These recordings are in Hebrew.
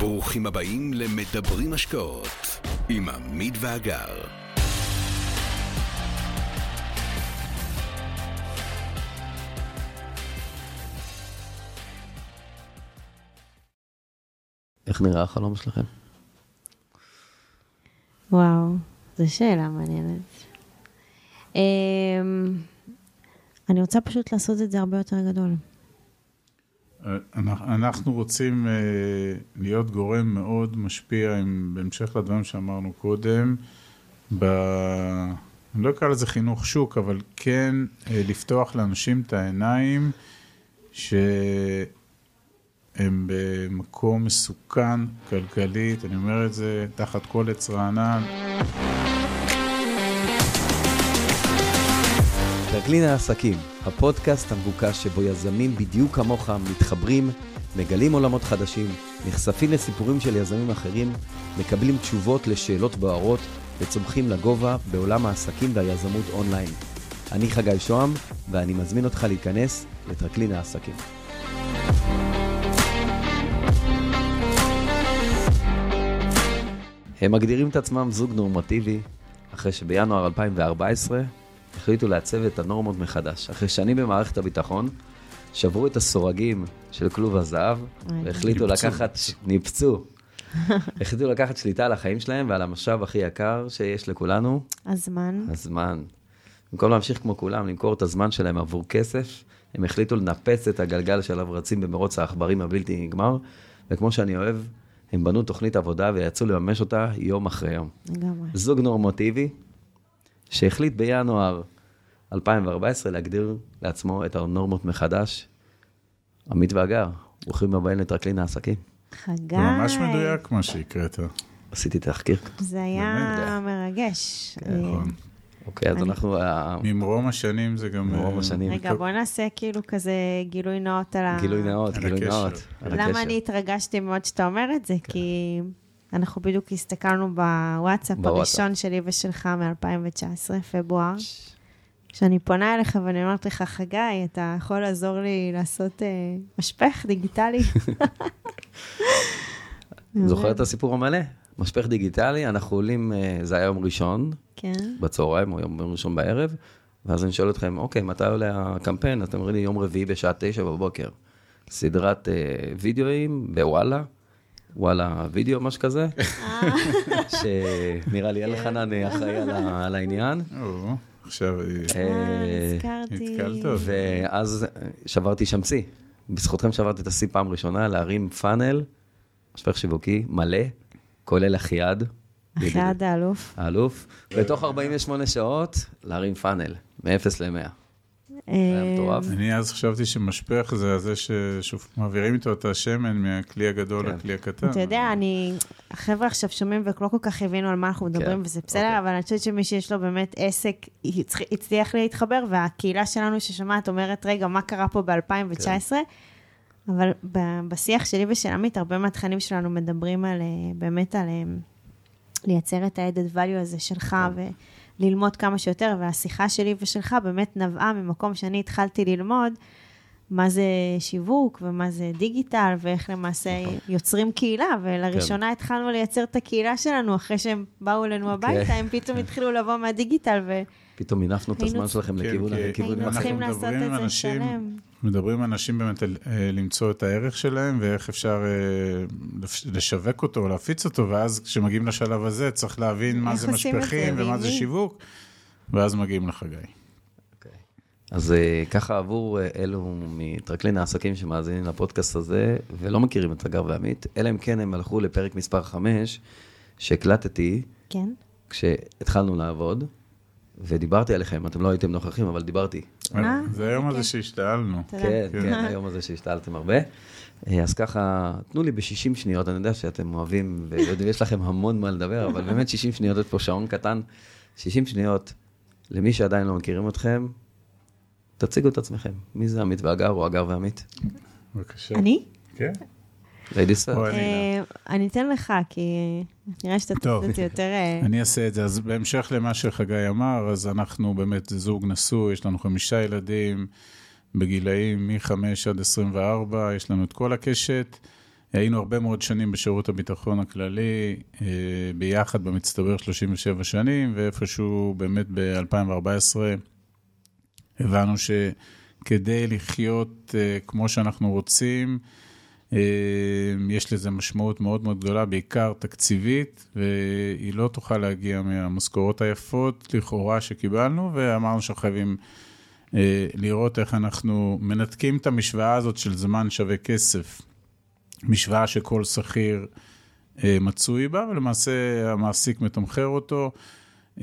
ברוכים הבאים למדברים השקעות עם עמית ואגר. איך נראה החלום שלכם? וואו, זו שאלה מעניינת. אמ, אני רוצה פשוט לעשות את זה הרבה יותר גדול. אנחנו רוצים אה, להיות גורם מאוד משפיע, עם, בהמשך לדברים שאמרנו קודם, ב... אני לא אקרא לזה חינוך שוק, אבל כן אה, לפתוח לאנשים את העיניים שהם במקום מסוכן כלכלית, אני אומר את זה תחת כל עץ רענן. טרקלין העסקים, הפודקאסט המבוקש שבו יזמים בדיוק כמוך מתחברים, מגלים עולמות חדשים, נחשפים לסיפורים של יזמים אחרים, מקבלים תשובות לשאלות בוערות וצומחים לגובה בעולם העסקים והיזמות אונליין. אני חגי שוהם, ואני מזמין אותך להיכנס לטרקלין העסקים. הם מגדירים את עצמם זוג נורמטיבי, אחרי שבינואר 2014 החליטו לעצב את הנורמות מחדש. אחרי שנים במערכת הביטחון, שברו את הסורגים של כלוב הזהב, והחליטו ניפצו. לקחת, ניפצו, החליטו לקחת שליטה על החיים שלהם ועל המשאב הכי יקר שיש לכולנו, הזמן. הזמן. במקום להמשיך כמו כולם, למכור את הזמן שלהם עבור כסף, הם החליטו לנפץ את הגלגל שעליו רצים במרוץ העכברים הבלתי נגמר, וכמו שאני אוהב, הם בנו תוכנית עבודה ויצאו לממש אותה יום אחרי יום. לגמרי. זוג נורמטיבי, שהחליט בינואר 2014 להגדיר לעצמו את הנורמות מחדש. עמית ואגר, ברוכים הבאים לטרקלין העסקים. חגי. זה ממש מדויק מה שהקראת. עשיתי תחקיר. זה היה. מרגש. נכון. אוקיי, אז אנחנו... אה, ממרום השנים זה גם... ממרום אה, השנים. רגע, בוא נעשה כאילו כזה גילוי נאות על ה... גילוי נאות, גילוי. נאות. למה. אני התרגשתי מאוד שאתה אומר את זה? כן. כי אנחנו בדיוק הסתכלנו בוואטסאפ בוואטסאפ. הראשון שלי ושלך מ-2019, פברואר, שאני פונה אליך ואני אומרת לך, חגי, אתה יכול לעזור לי לעשות אה, משפך דיגיטלי? זוכר את הסיפור המלא? משפך דיגיטלי, אנחנו עולים, אה, זה היה יום ראשון, כן. בצהריים או יום ראשון בערב, ואז אני שואל אתכם, אוקיי, מתי עולה הקמפיין? אתם אומרים לי יום רביעי בשעה תשע בבוקר. סדרת אה, וידאוים בוואלה, וואלה וידאו, משהו כזה, שנראה לי אלחנן אה, אחראי על העניין. עכשיו... אה, אה, אה. נתקלת. ואז שברתי שם שיא. בזכותכם שברתי את השיא פעם ראשונה, להרים פאנל, משפך שיווקי מלא, כולל אחיעד. אחרי האלוף. האלוף, בתוך 48 שעות להרים פאנל, מ-0 ל-100. אה, מטורף. אני אז חשבתי שמשפך זה זה שמעבירים איתו את השמן מהכלי הגדול כן. לכלי הקטן. אתה יודע, אני... החבר'ה עכשיו שומעים ולא כל כך הבינו על מה אנחנו מדברים, כן, וזה בסדר, אוקיי. אבל אני חושבת שמי שיש לו באמת עסק, הצ- הצליח להתחבר, והקהילה שלנו ששומעת אומרת, רגע, מה קרה פה ב-2019? כן. אבל בשיח שלי ושל עמית, הרבה מהתכנים שלנו מדברים על, אה, באמת על אה, לייצר את ה-added value הזה שלך, כן. וללמוד כמה שיותר, והשיחה שלי ושלך באמת נבעה ממקום שאני התחלתי ללמוד. מה זה שיווק ומה זה דיגיטל ואיך למעשה נכון. יוצרים קהילה, ולראשונה כן. התחלנו לייצר את הקהילה שלנו אחרי שהם באו אלינו הביתה, הם פתאום התחילו לבוא מהדיגיטל, ו... פתאום מינפנו את הזמן שלכם כן, לכיוון כי- לכיוון היינו אחר. צריכים לעשות מדברים את זה אנשים- שלם. מדברים עם אנשים באמת אה, למצוא את הערך שלהם ואיך אפשר אה, לשווק אותו, להפיץ אותו, ואז כשמגיעים לשלב הזה צריך להבין מה זה משפכים ומה זה. שיווק, ואז מגיעים לחגי. אוקיי. אז אה, ככה עבור אלו מטרקלין העסקים שמאזינים לפודקאסט הזה ולא מכירים את אגר ועמית, אלא אם כן הם הלכו לפרק מספר 5 שהקלטתי כן? כשהתחלנו לעבוד, ודיברתי עליכם, אתם לא הייתם נוכחים, אבל דיברתי. אה? זה היום הזה. שהשתעלנו. כן, כן. היום הזה שהשתעלתם הרבה. אה, אז ככה, תנו לי ב-60 שניות, אני יודע שאתם אוהבים ויש לכם המון מה לדבר, אבל באמת 60 שניות, יש פה שעון קטן, 60 שניות, למי שעדיין לא מכירים אתכם, תציגו את עצמכם. מי זה עמית והגר או הגר ועמית? בבקשה. אני? כן. ladies first. אני. אה, אתן לך, כי נראה שאתה. תעשה את זה יותר... אה, אני אעשה את זה. אז בהמשך למה שחגי אמר, אז אנחנו באמת זוג נשוי, יש לנו חמישה ילדים בגילאים מ-5 עד 24, יש לנו את כל הקשת. היינו הרבה מאוד שנים בשירות הביטחון הכללי, אה, ביחד במצטבר 37 שנים, ואיפשהו באמת ב-2014 הבנו שכדי לחיות אה, כמו שאנחנו רוצים, אה, יש לזה משמעות מאוד מאוד גדולה, בעיקר תקציבית, והיא לא תוכל להגיע מהמשכורות היפות לכאורה שקיבלנו, ואמרנו שאנחנו חייבים לראות איך אנחנו מנתקים את המשוואה הזאת של זמן שווה כסף. משוואה שכל שכיר אה, מצוי בה, ולמעשה המעסיק מתמחר אותו.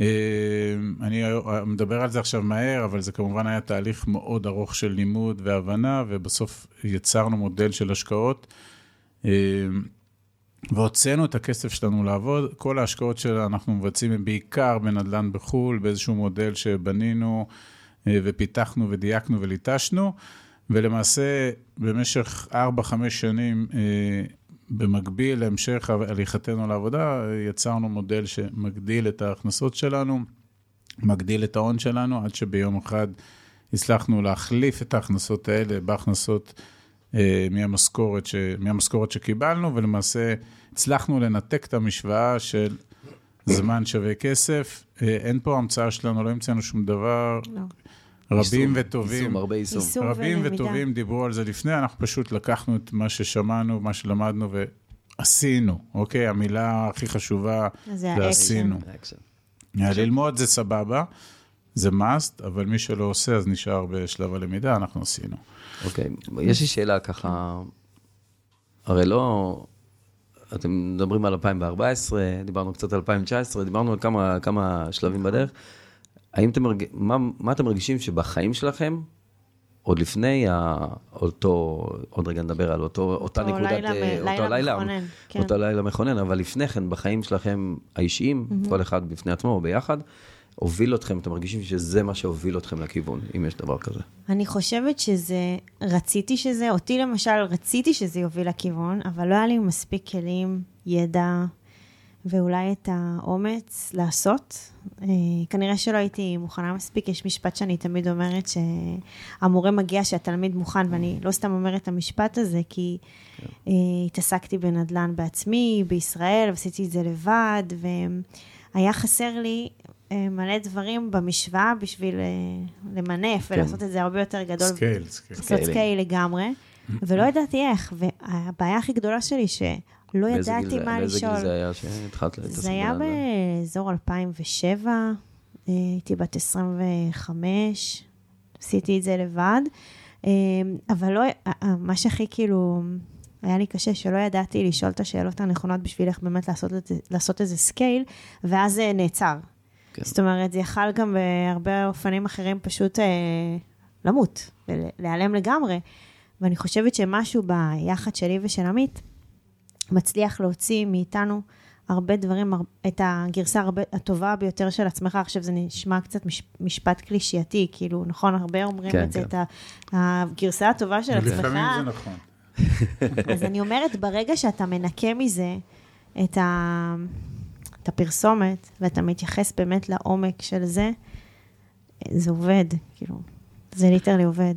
אה, אני מדבר על זה עכשיו מהר, אבל זה כמובן היה תהליך מאוד ארוך של לימוד והבנה, ובסוף יצרנו מודל של השקעות. אה, והוצאנו את הכסף שלנו לעבוד. כל ההשקעות שאנחנו מבצעים הן בעיקר בנדל"ן בחו"ל, באיזשהו מודל שבנינו ופיתחנו ודייקנו וליטשנו. ולמעשה, במשך 4-5 שנים, אה, במקביל להמשך הליכתנו לעבודה, יצרנו מודל שמגדיל את ההכנסות שלנו, מגדיל את ההון שלנו, עד שביום אחד הצלחנו להחליף את ההכנסות האלה בהכנסות אה, מהמשכורת, ש... מהמשכורת שקיבלנו, ולמעשה הצלחנו לנתק את המשוואה של זמן שווה כסף. אה, אין פה המצאה שלנו, לא המצאנו שום דבר. לא. רבים יישום, וטובים, יישום, הרבה יישום. יישום רבים ולמידה. וטובים דיברו על זה לפני, אנחנו פשוט לקחנו את מה ששמענו, מה שלמדנו ועשינו, אוקיי? המילה הכי חשובה זה, זה עשינו. ללמוד זה סבבה, זה must, אבל מי שלא עושה אז נשאר בשלב הלמידה, אנחנו עשינו. אוקיי, יש לי שאלה ככה, הרי לא... אתם מדברים על 2014, דיברנו קצת על 2019, דיברנו על כמה, כמה שלבים בדרך. האם אתם, מרג... מה, מה אתם מרגישים שבחיים שלכם, עוד לפני אותו, עוד רגע נדבר על אותו, אותו אותה נקודת, לילה, אה, אותו לילה, לילה מכונן, כן. אותו לילה מכונן, אבל לפני כן, בחיים שלכם האישיים, mm-hmm. כל אחד בפני עצמו או ביחד, הוביל אתכם, אתם מרגישים שזה מה שהוביל אתכם לכיוון, אם יש דבר כזה? אני חושבת שזה, רציתי שזה, אותי למשל, רציתי שזה יוביל לכיוון, אבל לא היה לי מספיק כלים, ידע, ואולי את האומץ לעשות. אה, כנראה שלא הייתי מוכנה מספיק, יש משפט שאני תמיד אומרת שהמורה מגיע שהתלמיד מוכן, ואני לא סתם אומרת את המשפט הזה, כי כן. אה, התעסקתי בנדל"ן בעצמי, בישראל, ועשיתי את זה לבד, והיה חסר לי אה, מלא דברים במשוואה בשביל למנף כן. ולעשות את זה הרבה יותר גדול. scale, scale. לעשות scale לגמרי, ולא ידעתי איך, והבעיה הכי גדולה שלי, ש... לא ידעתי מה לשאול. באיזה גיל זה היה שהתחלת להתעסק זה היה באזור 2007, אה, הייתי בת 25, עשיתי את זה לבד, אה, אבל לא, אה, מה שהכי כאילו, היה לי קשה שלא ידעתי לשאול את השאלות הנכונות בשביל איך באמת לעשות, את, לעשות איזה scale, ואז זה נעצר. כן. זאת אומרת, זה יכל גם בהרבה אופנים אחרים פשוט אה, למות, להיעלם לגמרי. ואני חושבת שמשהו ביחד שלי ושל עמית, מצליח להוציא מאיתנו הרבה דברים, את הגרסה הרבה, הטובה ביותר של עצמך. עכשיו זה נשמע קצת מש, משפט קלישייתי, כאילו, נכון, הרבה אומרים כן, את זה, כן. את הגרסה הטובה של עצמך. לפעמים זה נכון. אז אני אומרת, ברגע שאתה מנקה מזה את, ה, את הפרסומת, ואתה מתייחס באמת לעומק של זה, זה עובד, כאילו, זה ליטרלי עובד.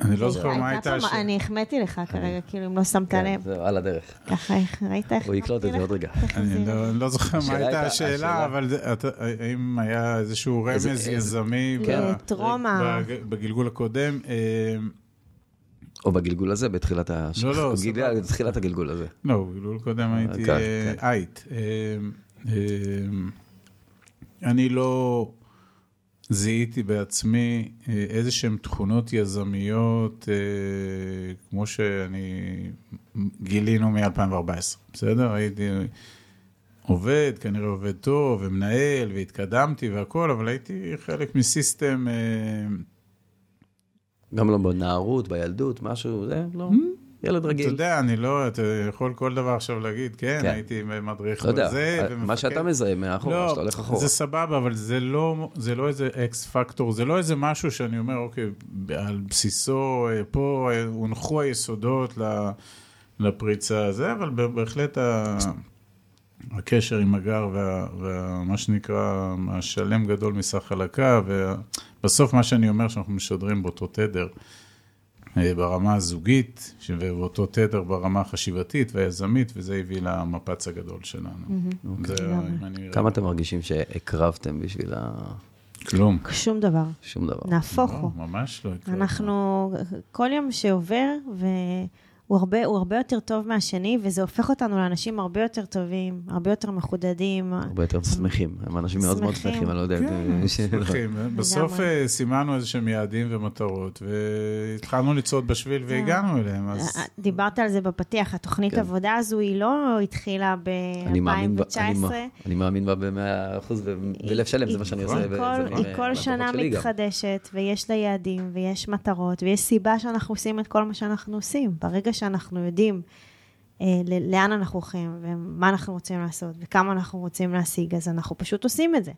אני לא זוכר מה הייתה השאלה. אני החמאתי לך כרגע, כאילו, אם לא שמת כן, לב. זהו, על הדרך. ככה, ראית איך הוא יקלוט את זה עוד רגע. אני לא, לא זוכר מה הייתה השאלה, אבל האם היה איזשהו רמז יזמי בגלגול הקודם? אה, או בגלגול הזה, בתחילת לא, לא, בתחילת הגלגול הזה. לא, בגלגול קודם הייתי כן, כן. אייט. אה, אני לא... זיהיתי בעצמי אה, איזה שהן תכונות יזמיות, אה, כמו שאני גילינו מ-2014, בסדר? הייתי עובד, כנראה עובד טוב, ומנהל, והתקדמתי והכול, אבל הייתי חלק מסיסטם... אה, גם לא בנערות, בילדות, משהו, זה, לא. ילד רגיל. אתה יודע, אני לא, אתה יכול כל דבר עכשיו להגיד, כן, כן. הייתי מדריך לא בזה, ומפקד. מה שאתה מזהה מאחורה, לא, שאתה הולך אחורה. זה סבבה, אבל זה לא, זה לא איזה אקס פקטור, זה לא איזה משהו שאני אומר, אוקיי, על בסיסו, אה, פה אה, הונחו היסודות לפריצה הזה, אבל בהחלט ה... הקשר עם הגר ומה שנקרא, השלם גדול מסך חלקה, ובסוף מה שאני אומר שאנחנו משדרים באותו תדר. אה, ברמה הזוגית, ובאותו תדר ברמה החשיבתית והיזמית, וזה הביא למפץ הגדול שלנו. זה, לגמרי. אם אני... כמה אתם מרגישים שהקרבתם בשביל ה... כלום. שום דבר. שום דבר. נהפוך לא, הוא. ממש לא. אנחנו, כל יום שעובר, והוא הרבה, הוא הרבה יותר טוב מהשני, וזה הופך אותנו לאנשים הרבה יותר טובים, הרבה יותר מחודדים. הרבה יותר שמחים. הם אנשים מאוד מאוד שמחים. אני לא יודע. כן, שמחים. בסוף. אה, סימנו איזה שהם יעדים ומטרות, והתחלנו לצעוד בשביל והגענו אליהם, אז... אה, דיברת על זה בפתיח, התוכנית כן. עבודה הזו היא לא התחילה אני מאמין בה- אני ב-2019. מא- אני מאמין בה במאה אחוז, בלב שלם, זה מה שאני עושה. היא כל- שנה. מתחדשת, ויש לה יעדים, ויש מטרות, ויש סיבה שאנחנו עושים את כל מה שאנחנו עושים. ברגע שאנחנו יודעים אה, לאן אנחנו הולכים, ומה אנחנו רוצים לעשות, וכמה אנחנו רוצים להשיג, אז אנחנו פשוט עושים את זה.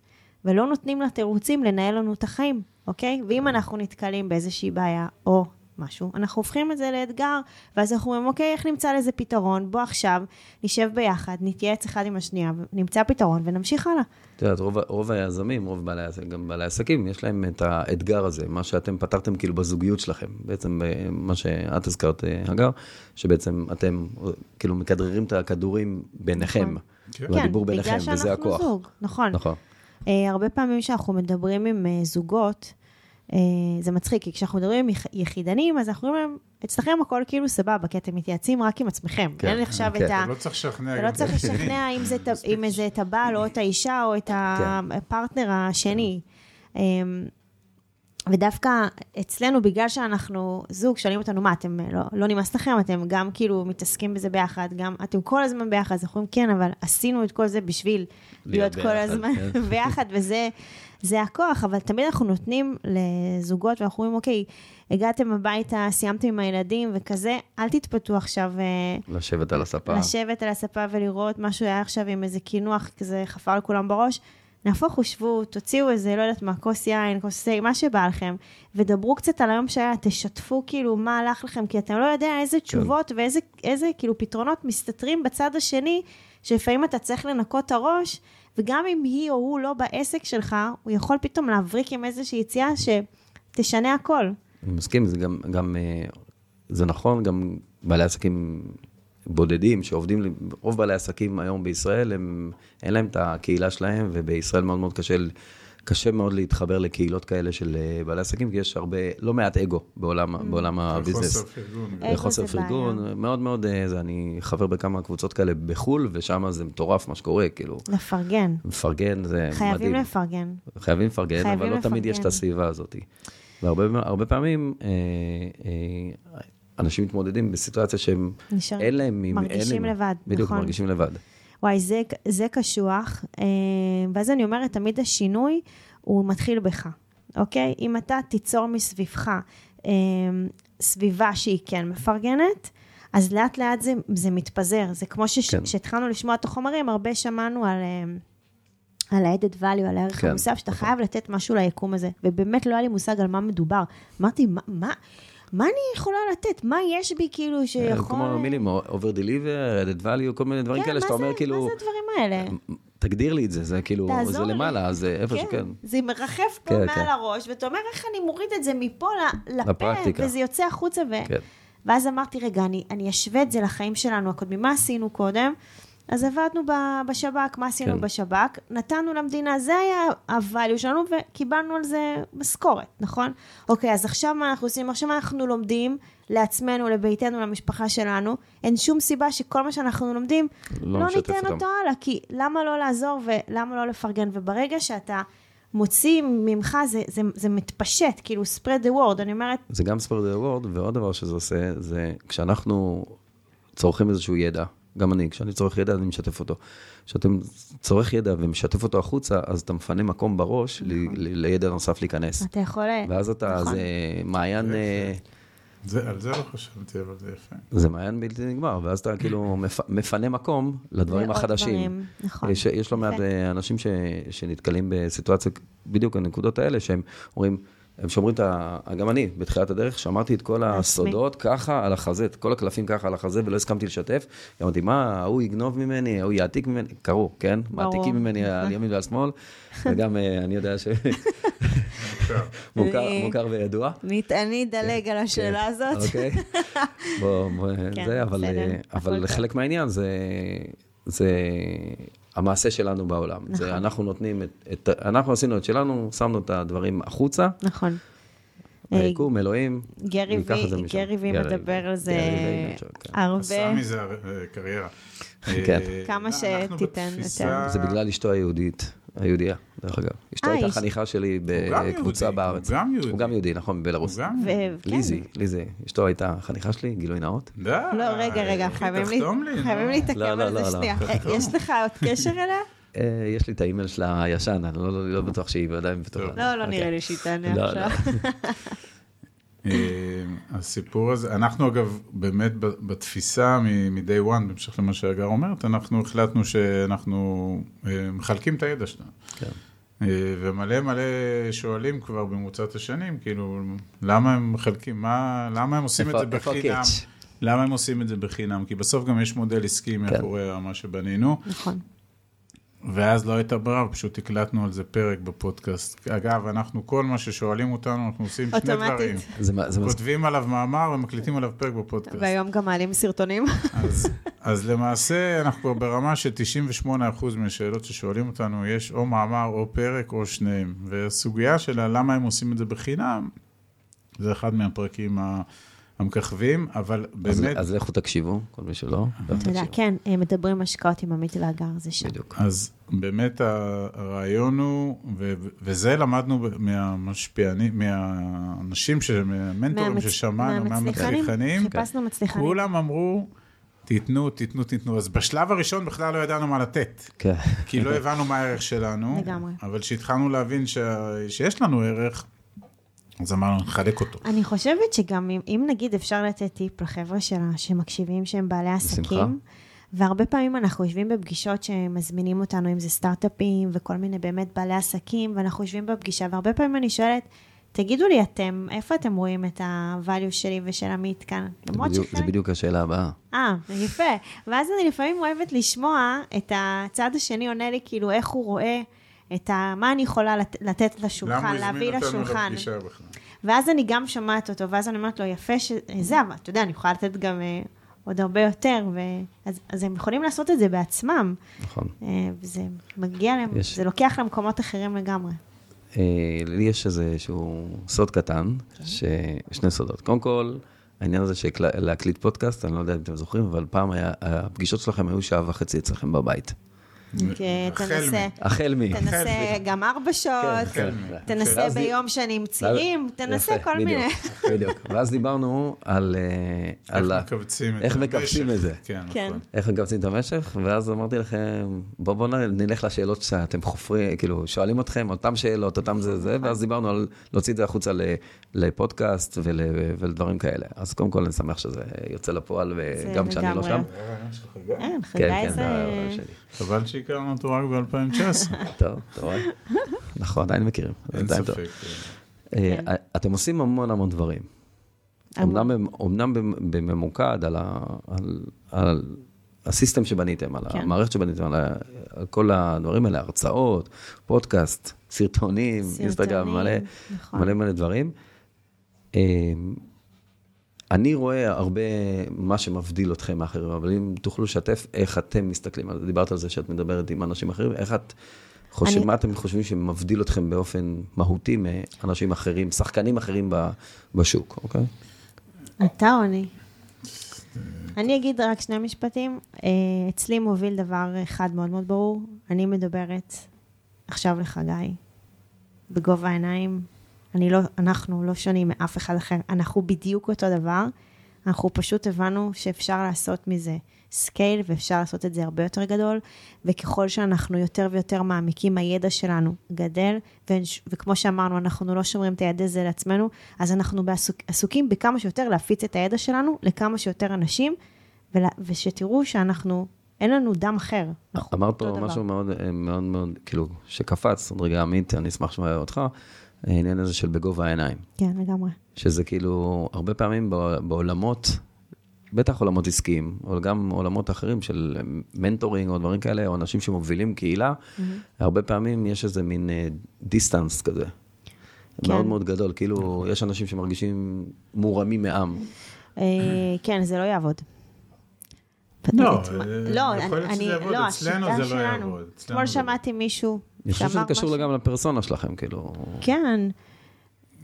ולא נותנים לתירוצים לנהל לנו את החיים, אוקיי? ואם אנחנו נתקלים באיזושהי בעיה, או משהו, אנחנו הופכים את זה לאתגר, ואז אנחנו אומרים, אוקיי, איך נמצא לזה פתרון? בוא עכשיו, נשב ביחד, נתייעץ אחד עם השנייה, נמצא פתרון ונמשיך הלאה. את יודעת, רוב, רוב היזמים, רוב בעלי העסקים, גם בעלי העסקים, יש להם את האתגר הזה, מה שאתם פתרתם כאילו בזוגיות שלכם. בעצם אה, מה שאת הזכרת, אה, הגר, שבעצם אתם אה, כאילו מכדררים את הכדורים ביניכם, נכון. כן. והדיבור כן, ביניכם, בגלל וזה שאנחנו הכוח. זוג, נכון. נכון. אה, הרבה פעמים כשאנחנו מדברים עם אה, זוגות, אה, זה מצחיק, כי כשאנחנו מדברים עם יח- יחידנים, אז אנחנו אומרים להם, אצלכם הכל כאילו סבבה, כי אתם מתייעצים רק עם עצמכם. כן, אין עכשיו כן. את ה... אתה לא צריך לשכנע. אתה לא צריך. לשכנע אם זה, אם זה את הבעל או את האישה או את כן. הפרטנר השני. אמ, ודווקא אצלנו, בגלל שאנחנו זוג, שואלים אותנו, מה, אתם לא, לא נמאס לכם? אתם גם כאילו מתעסקים בזה ביחד, גם אתם כל הזמן ביחד, אז אנחנו אומרים, כן, אבל עשינו את כל זה בשביל להיות להיות כל ביחד, הזמן כן. ביחד, וזה זה הכוח, אבל תמיד אנחנו נותנים לזוגות, ואנחנו אומרים, אוקיי, הגעתם הביתה, סיימתם עם הילדים וכזה, אל תתפתו עכשיו אה, לשבת על הספה. לשבת על הספה ולראות משהו היה עכשיו עם איזה קינוח כזה חפר לכולם בראש. נהפוך הוא, שבו, תוציאו איזה, לא יודעת מה, כוס יין, כוס תה, מה שבא לכם, ודברו קצת על היום שהיה, תשתפו כאילו מה הלך לכם, כי אתה לא יודע איזה תשובות ואיזה איזה, כאילו פתרונות מסתתרים בצד השני, שלפעמים אתה צריך לנקות את הראש, וגם אם היא או הוא לא בעסק שלך, הוא יכול פתאום להבריק עם איזושהי יציאה שתשנה הכל. אני מסכים, זה גם, גם, אה, זה נכון, גם בעלי עסקים בודדים שעובדים, רוב בעלי העסקים היום בישראל, הם, אין להם את הקהילה שלהם, ובישראל מאוד מאוד קשה, קשה מאוד להתחבר לקהילות כאלה של אה, בעלי עסקים, כי יש הרבה, לא מעט אגו בעולם, בעולם הביזנס. חוסר פרגון. וחוסר. פרגון, מאוד מאוד, אה, זה, אני חבר בכמה קבוצות כאלה בחו"ל, ושם זה מטורף מה שקורה, כאילו, לפרגן. מפרגן, זה מדהים. חייבים לפרגן. חייבים לפרגן, חייבים אבל לא תמיד יש את לפרגן. הסביבה הזאת. והרבה הרבה פעמים אה, אה, אנשים מתמודדים בסיטואציה שהם, נשאר- אין להם... אין מרגישים להם- לבד, בדיוק, נכון. מרגישים לבד. וואי, זה, זה קשוח. אה, ואז אני אומרת, תמיד השינוי הוא מתחיל בך, אוקיי? אם אתה תיצור מסביבך אה, סביבה שהיא כן מפרגנת, אז לאט לאט זה, זה מתפזר. זה כמו כן. שכשהתחלנו לשמוע את החומרים, הרבה שמענו על... אה, על ה-added value, על הערך כן, המוסף, שאתה נכון. חייב לתת משהו ליקום הזה. ובאמת לא היה לי מושג על מה מדובר. אמרתי, מה, מה, מה אני יכולה לתת? מה יש בי כאילו שיכול... כמו מילים, over deliver, added value, כל מיני דברים כן, כאלה, שאתה אומר כאילו, מה זה הדברים האלה? תגדיר לי את זה, זה כאילו, זה. למעלה, זה איפה שכן. זה מרחף פה כן, מעל כן. הראש, ואתה אומר, איך אני מוריד את זה מפה לפה. וזה יוצא החוצה. ו... כן. ואז אמרתי, רגע, אני אשווה את זה לחיים שלנו הקודמים. מה עשינו קודם? אז עבדנו בשב"כ, מה עשינו כן. בשב"כ? נתנו למדינה, זה היה ה-value שלנו, וקיבלנו על זה משכורת, נכון? אוקיי, אז עכשיו מה אנחנו עושים? עכשיו אנחנו לומדים לעצמנו, לביתנו, למשפחה שלנו. אין שום סיבה שכל מה שאנחנו לומדים, לא לא, ניתן אותם. אותו הלאה, כי למה לא לעזור ולמה לא לפרגן? וברגע שאתה מוציא ממך, זה, זה, זה מתפשט, כאילו, spread the word, אני אומרת, זה גם ספרד וורד, ועוד דבר שזה עושה, זה כשאנחנו צורכים איזשהו ידע, גם אני, כשאני צורך ידע, אני משתף אותו. כשאתם צורך ידע ומשתף אותו החוצה, אז אתה מפנה מקום בראש ל- ל- לידע נוסף להיכנס. אתה יכול... ואז אתה, נכון. זה מעיין, אה, זה- על זה לא חשבתי, אבל זה יפה. זה מעיין בלתי נגמר, ואז אתה כאילו מפ- מפנה מקום לדברים החדשים. דברים, נכון. יש, יש לא מעט. אה, אנשים ש, שנתקלים בסיטואציה, בדיוק הנקודות האלה, שהם אומרים, הם שומרים את ה... גם אני, בתחילת הדרך, שמרתי את כל. הסודות ככה על החזה, את כל הקלפים ככה על החזה, ולא הסכמתי לשתף. אמרתי, מה, ההוא יגנוב ממני, ההוא יעתיק ממני, קרו, כן? מעתיקים ממני על ימין ועל שמאל, וגם אה, אני יודע ש... מוכר אני- מוכר וידוע. אני אדלג על השאלה הזאת. אוקיי. בוא, בוא, כן, זה, אבל, אה. חלק מהעניין זה, זה המעשה שלנו בעולם. נכון. זה אנחנו נותנים את, את, אנחנו עשינו את שלנו, שמנו את הדברים החוצה, נכון. אה, היקום, אלוהים, גרי ניקח את זה וי- משם. גרי וי מדבר על זה כן. הרבה. עשה מזה אה, קריירה. כן. אה, כמה שתיתן יותר. זה בגלל אשתו היהודית, היהודייה, דרך אגב. אשתו אה, הייתה חניכה שלי בקבוצה בארץ. הוא גם יהודי. הוא גם יהודי, נכון, בבלארוס. כן. ליזי, ליזי, אשתו הייתה חניכה שלי, גילוי נאות. לא, רגע, רגע, חייבים. להתעכב לא, על לא, זה לא, שנייה. יש לך עוד קשר אליה? אה, יש לי את האימייל שלה הישן, אני לא- לא לא בטוח שהיא עדיין בטוחה. לא, לא אוקיי. נראה לי שהיא תענה עכשיו. אה, הסיפור הזה, אנחנו אגב, באמת בתפיסה מ-day one, בהמשך למה שהגר אומרת, אנחנו החלטנו שאנחנו אה, מחלקים את הידע שלנו. כן. אה, ומלא מלא שואלים כבר במרוצת השנים, כאילו, למה הם מחלקים, מה, למה הם עושים את זה בחינם? למה הם עושים את זה בחינם? כי בסוף גם יש מודל עסקי מאחורי מה שבנינו, נכון. ואז לא הייתה ברירה, פשוט הקלטנו על זה פרק בפודקאסט. אגב, אנחנו, כל מה ששואלים אותנו, אנחנו עושים שני אוטומטית. דברים. מה- כותבים עליו מאמר ומקליטים עליו פרק בפודקאסט. והיום גם מעלים סרטונים. אז, אז למעשה אנחנו כבר ברמה של 98% מהשאלות ששואלים אותנו, יש או מאמר או פרק או שניהם. והסוגיה של למה הם עושים את זה בחינם, זה אחד מהפרקים ה- המככבים, אבל אז- באמת, אז לכו תקשיבו, כל מי שלא. יודע, תקשיבו. כן, אה, מדברים השקעות עם עמית והגר, זה שם. בדיוק. אז באמת הרעיון הוא, ו- וזה למדנו מהמשפיענים, מהאנשים, מהמנטורים מהמצ- ששמענו, מהמצליחנים, מהמצליחנים, חיפשנו מצליחנים. כולם אמרו, תיתנו, תיתנו, תיתנו. אז בשלב הראשון בכלל לא ידענו מה לתת. כן. כי לא הבנו מה הערך שלנו. לגמרי. אבל כשהתחלנו להבין ש... שיש לנו ערך, אז אמרנו, נחלק אותו. אני חושבת שגם אם, אם נגיד אפשר לתת טיפ לחבר'ה שלה, שמקשיבים שהם בעלי בשמחה. עסקים, והרבה פעמים אנחנו יושבים בפגישות שמזמינים אותנו, אם זה סטארט-אפים וכל מיני באמת בעלי עסקים, ואנחנו יושבים בפגישה, והרבה פעמים אני שואלת, תגידו לי אתם, איפה אתם רואים את ה-value שלי ושל עמית כאן? זה בדיוק- זה שחלק... בדיוק השאלה הבאה. אה, יפה. ואז אני לפעמים אוהבת לשמוע את הצד השני עונה לי, כאילו, איך הוא רואה את ה... מה אני יכולה לת... לתת לשולחן, הוא להביא הזמין אותנו לשולחן. ואז אני גם שומעת אותו, ואז אני אומרת לו, יפה שזה, אבל אתה יודע, אני יכולה לתת גם אה, עוד הרבה יותר, ו... אז, אז הם יכולים לעשות את זה בעצמם, נכון. אה, וזה מגיע להם, יש- זה לוקח למקומות אחרים לגמרי. אה, לי יש איזשהו סוד קטן, ש... שני סודות. קודם כל, העניין הזה של להקליט פודקאסט, אני לא יודע אם אתם זוכרים, אבל פעם היה, הפגישות שלכם היו שעה וחצי אצלכם בבית. החל תנסה, מ- החל מ... תנסה גם ארבע שעות, כן, כן. תנסה ביום שאני עם צירים, תנסה כל מיני. בדיוק. ואז דיברנו על... אה, איך מכווצים את זה. כן, כן. איך מקבצים את המשך, ואז אמרתי לכם, בואו בוא נלך לשאלות שאתם חופרים, כאילו, שואלים אתכם, אותם שאלות, אותם זה זה, ואז דיברנו על להוציא את זה החוצה לפודקאסט ול, ולדברים כאלה. אז קודם כל אני שמח שזה יוצא לפועל, וגם כשאני לא. שם. גם? אין, כן, חגי כן, זה... חבל שהכרנו אותו רק ב-2019. טוב, אתה רואה? אנחנו עדיין מכירים. זה אין. ספק. אה, כן. אתם עושים המון המון דברים. אמנם, אמנם במ- בממוקד על, ה, על, על הסיסטם שבניתם, על כן. המערכת שבניתם, על, כל הדברים האלה, הרצאות, פודקאסט, סרטונים, אינסטגרם, נכון. מלא מלא דברים. אני רואה הרבה מה שמבדיל אתכם מאחרים, אבל אם תוכלו לשתף איך אתם מסתכלים על זה, דיברת על זה שאת מדברת עם אנשים אחרים, איך את חושבת, אני- מה אתם חושבים שמבדיל אתכם באופן מהותי מאנשים אחרים, שחקנים אחרים ב- בשוק, אוקיי? אתה או אני? אני אגיד רק שני משפטים. אה, אצלי מוביל דבר אחד מאוד מאוד ברור. אני מדברת עכשיו לחגי, בגובה העיניים. אני לא, אנחנו לא שונים מאף אחד אחר. אנחנו בדיוק אותו דבר. אנחנו פשוט הבנו שאפשר לעשות מזה scale, ואפשר לעשות את זה הרבה יותר גדול, וככל שאנחנו יותר ויותר מעמיקים, הידע שלנו גדל, ו- וכמו שאמרנו, אנחנו לא שומרים את הידע הזה לעצמנו, אז אנחנו בעסוק, עסוקים בכמה שיותר להפיץ את הידע שלנו לכמה שיותר אנשים, ולה, ושתראו שאנחנו, אין לנו דם אחר. אמרת פה דבר. משהו מאוד, אה, מאוד, מאוד, כאילו, שקפץ, עוד רגע עמית, אני אשמח לשמוע אותך, העניין הזה של בגובה העיניים. כן, לגמרי. שזה כאילו, הרבה פעמים ב- בעולמות, בטח עולמות עסקיים, אבל גם עולמות אחרים של mentoring או דברים כאלה, או אנשים שמובילים קהילה, הרבה פעמים יש איזה מין distance כזה. כן. מאוד מאוד גדול. כאילו, יש אנשים שמרגישים מורמים מעם. אה, כן, זה לא יעבוד. לא, אה, לא, יכול להיות אני- שזה יעבוד, לא, אצלנו השיטה זה לא שלנו. יעבוד, אצלנו אתמול שמעתי מישהו אני חושב שזה קשור גם לפרסונה שלכם, כאילו... כן,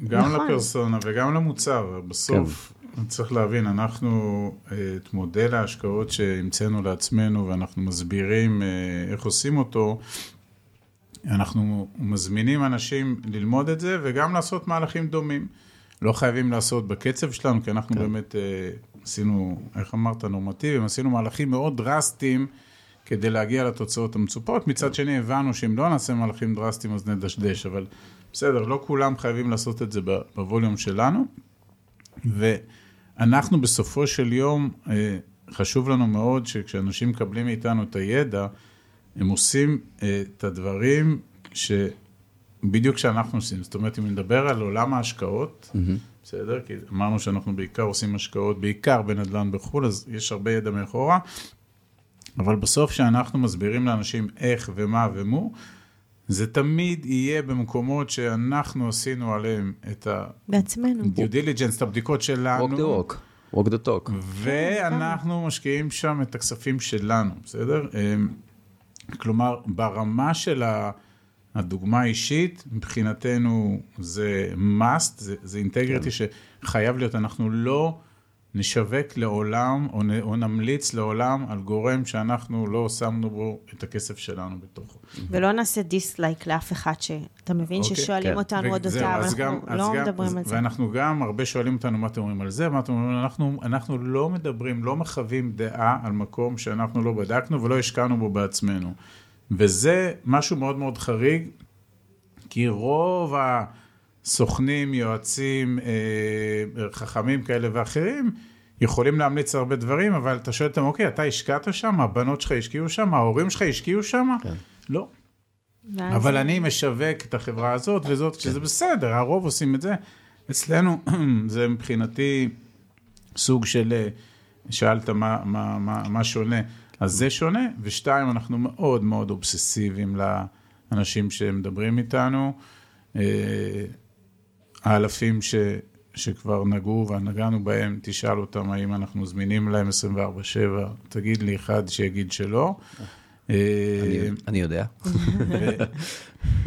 גם נכון. לפרסונה וגם למוצר. בסוף, צריך להבין, אנחנו, אה, את מודל ההשקעות שהמצאנו לעצמנו ואנחנו מסבירים אה, איך עושים אותו, אנחנו מזמינים אנשים ללמוד את זה וגם לעשות מהלכים דומים. לא חייבים לעשות בקצב שלנו, כי אנחנו באמת אה, עשינו, איך אמרת, נורמטיביים, עשינו מהלכים מאוד דרסטיים כדי להגיע לתוצאות המצופות. מצד שני, הבנו שאם לא נעשה מהלכים דרסטיים אז נדשדש, אבל בסדר, לא כולם חייבים לעשות את זה בווליום שלנו. ואנחנו בסופו של יום, אה, חשוב לנו מאוד שכשאנשים מקבלים מאיתנו את הידע, הם עושים אה, את הדברים שבדיוק שאנחנו עושים. זאת אומרת, אם נדבר על עולם ההשקעות, בסדר? כי אמרנו שאנחנו בעיקר עושים השקעות, בעיקר בנדל"ן בחו"ל, אז יש הרבה ידע מאחורה. אבל בסוף שאנחנו מסבירים לאנשים איך ומה ומו, זה תמיד יהיה במקומות שאנחנו עשינו עליהם את בעצמנו. ה-due diligence, את הבדיקות שלנו. walk the walk, walk the talk. ואנחנו משקיעים שם את הכספים שלנו, בסדר? אמ, כלומר, ברמה של ה- הדוגמה האישית, מבחינתנו זה must, זה, אינטגריטי שחייב להיות, אנחנו לא נשווק לעולם, או, נ, או נמליץ לעולם על גורם שאנחנו לא שמנו בו את הכסף שלנו בתוכו. ולא נעשה דיסלייק לאף אחד שאתה מבין אוקיי, ששואלים כן. אותנו עוד גם- אנחנו אז לא גם- מדברים אז- על זה. ואנחנו גם, הרבה שואלים אותנו מה אתם אומרים על זה, מה אתם אומרים, אנחנו, אנחנו לא מדברים, לא מחווים דעה על מקום שאנחנו לא בדקנו ולא השקענו בו בעצמנו. וזה משהו מאוד מאוד חריג, כי רוב הסוכנים, יועצים, אה, חכמים כאלה ואחרים, יכולים להמליץ הרבה דברים, אבל אתה שואל אותם, אוקיי, אתה השקעת שם, הבנות שלך השקיעו שם, ההורים שלך השקיעו שם? כן. לא. אבל אני משווק את החברה הזאת וזאת, שזה בסדר, הרוב עושים את זה. אצלנו זה מבחינתי סוג של, אה, שאלת מה, מה, מה, מה שונה, אז זה שונה, ושתיים, אנחנו מאוד מאוד אובססיביים לאנשים שמדברים איתנו. האלפים ש, שכבר נגעו ונגענו בהם, תשאל אותם האם אנחנו זמינים להם 24/7, תגיד לי אחד שיגיד שלא. אה, אני- יודע.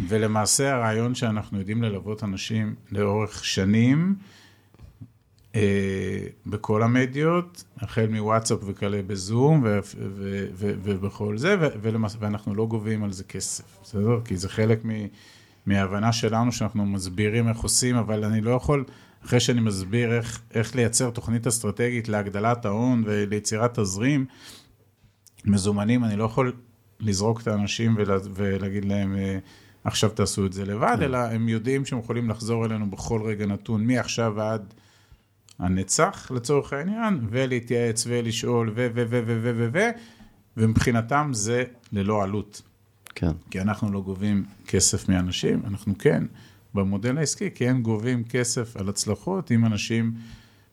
ולמעשה הרעיון שאנחנו יודעים ללוות אנשים לאורך שנים, אה, בכל המדיות, החל מוואטסאפ וכאלה בזום ו- ו- ו- ובכל זה, ו- ולמעשה, ואנחנו לא גובים על זה כסף, בסדר? כי זה חלק מ- מההבנה שלנו שאנחנו מסבירים איך עושים, אבל אני לא יכול, אחרי שאני מסביר איך, איך לייצר תוכנית אסטרטגית להגדלת ההון וליצירת תזרים, מזומנים, אני לא יכול לזרוק את האנשים ולה, ולהגיד להם, אה, עכשיו תעשו את זה לבד, אלא הם יודעים שהם יכולים לחזור אלינו בכל רגע נתון, מעכשיו ועד הנצח לצורך העניין, ולהתייעץ ולשאול ו... ו... ו... ו... ו... ו... ו... ומבחינתם זה ללא עלות, כן. כי אנחנו לא גובים כסף מאנשים, אנחנו כן, במודל העסקי, כן גובים כסף על הצלחות, אם אנשים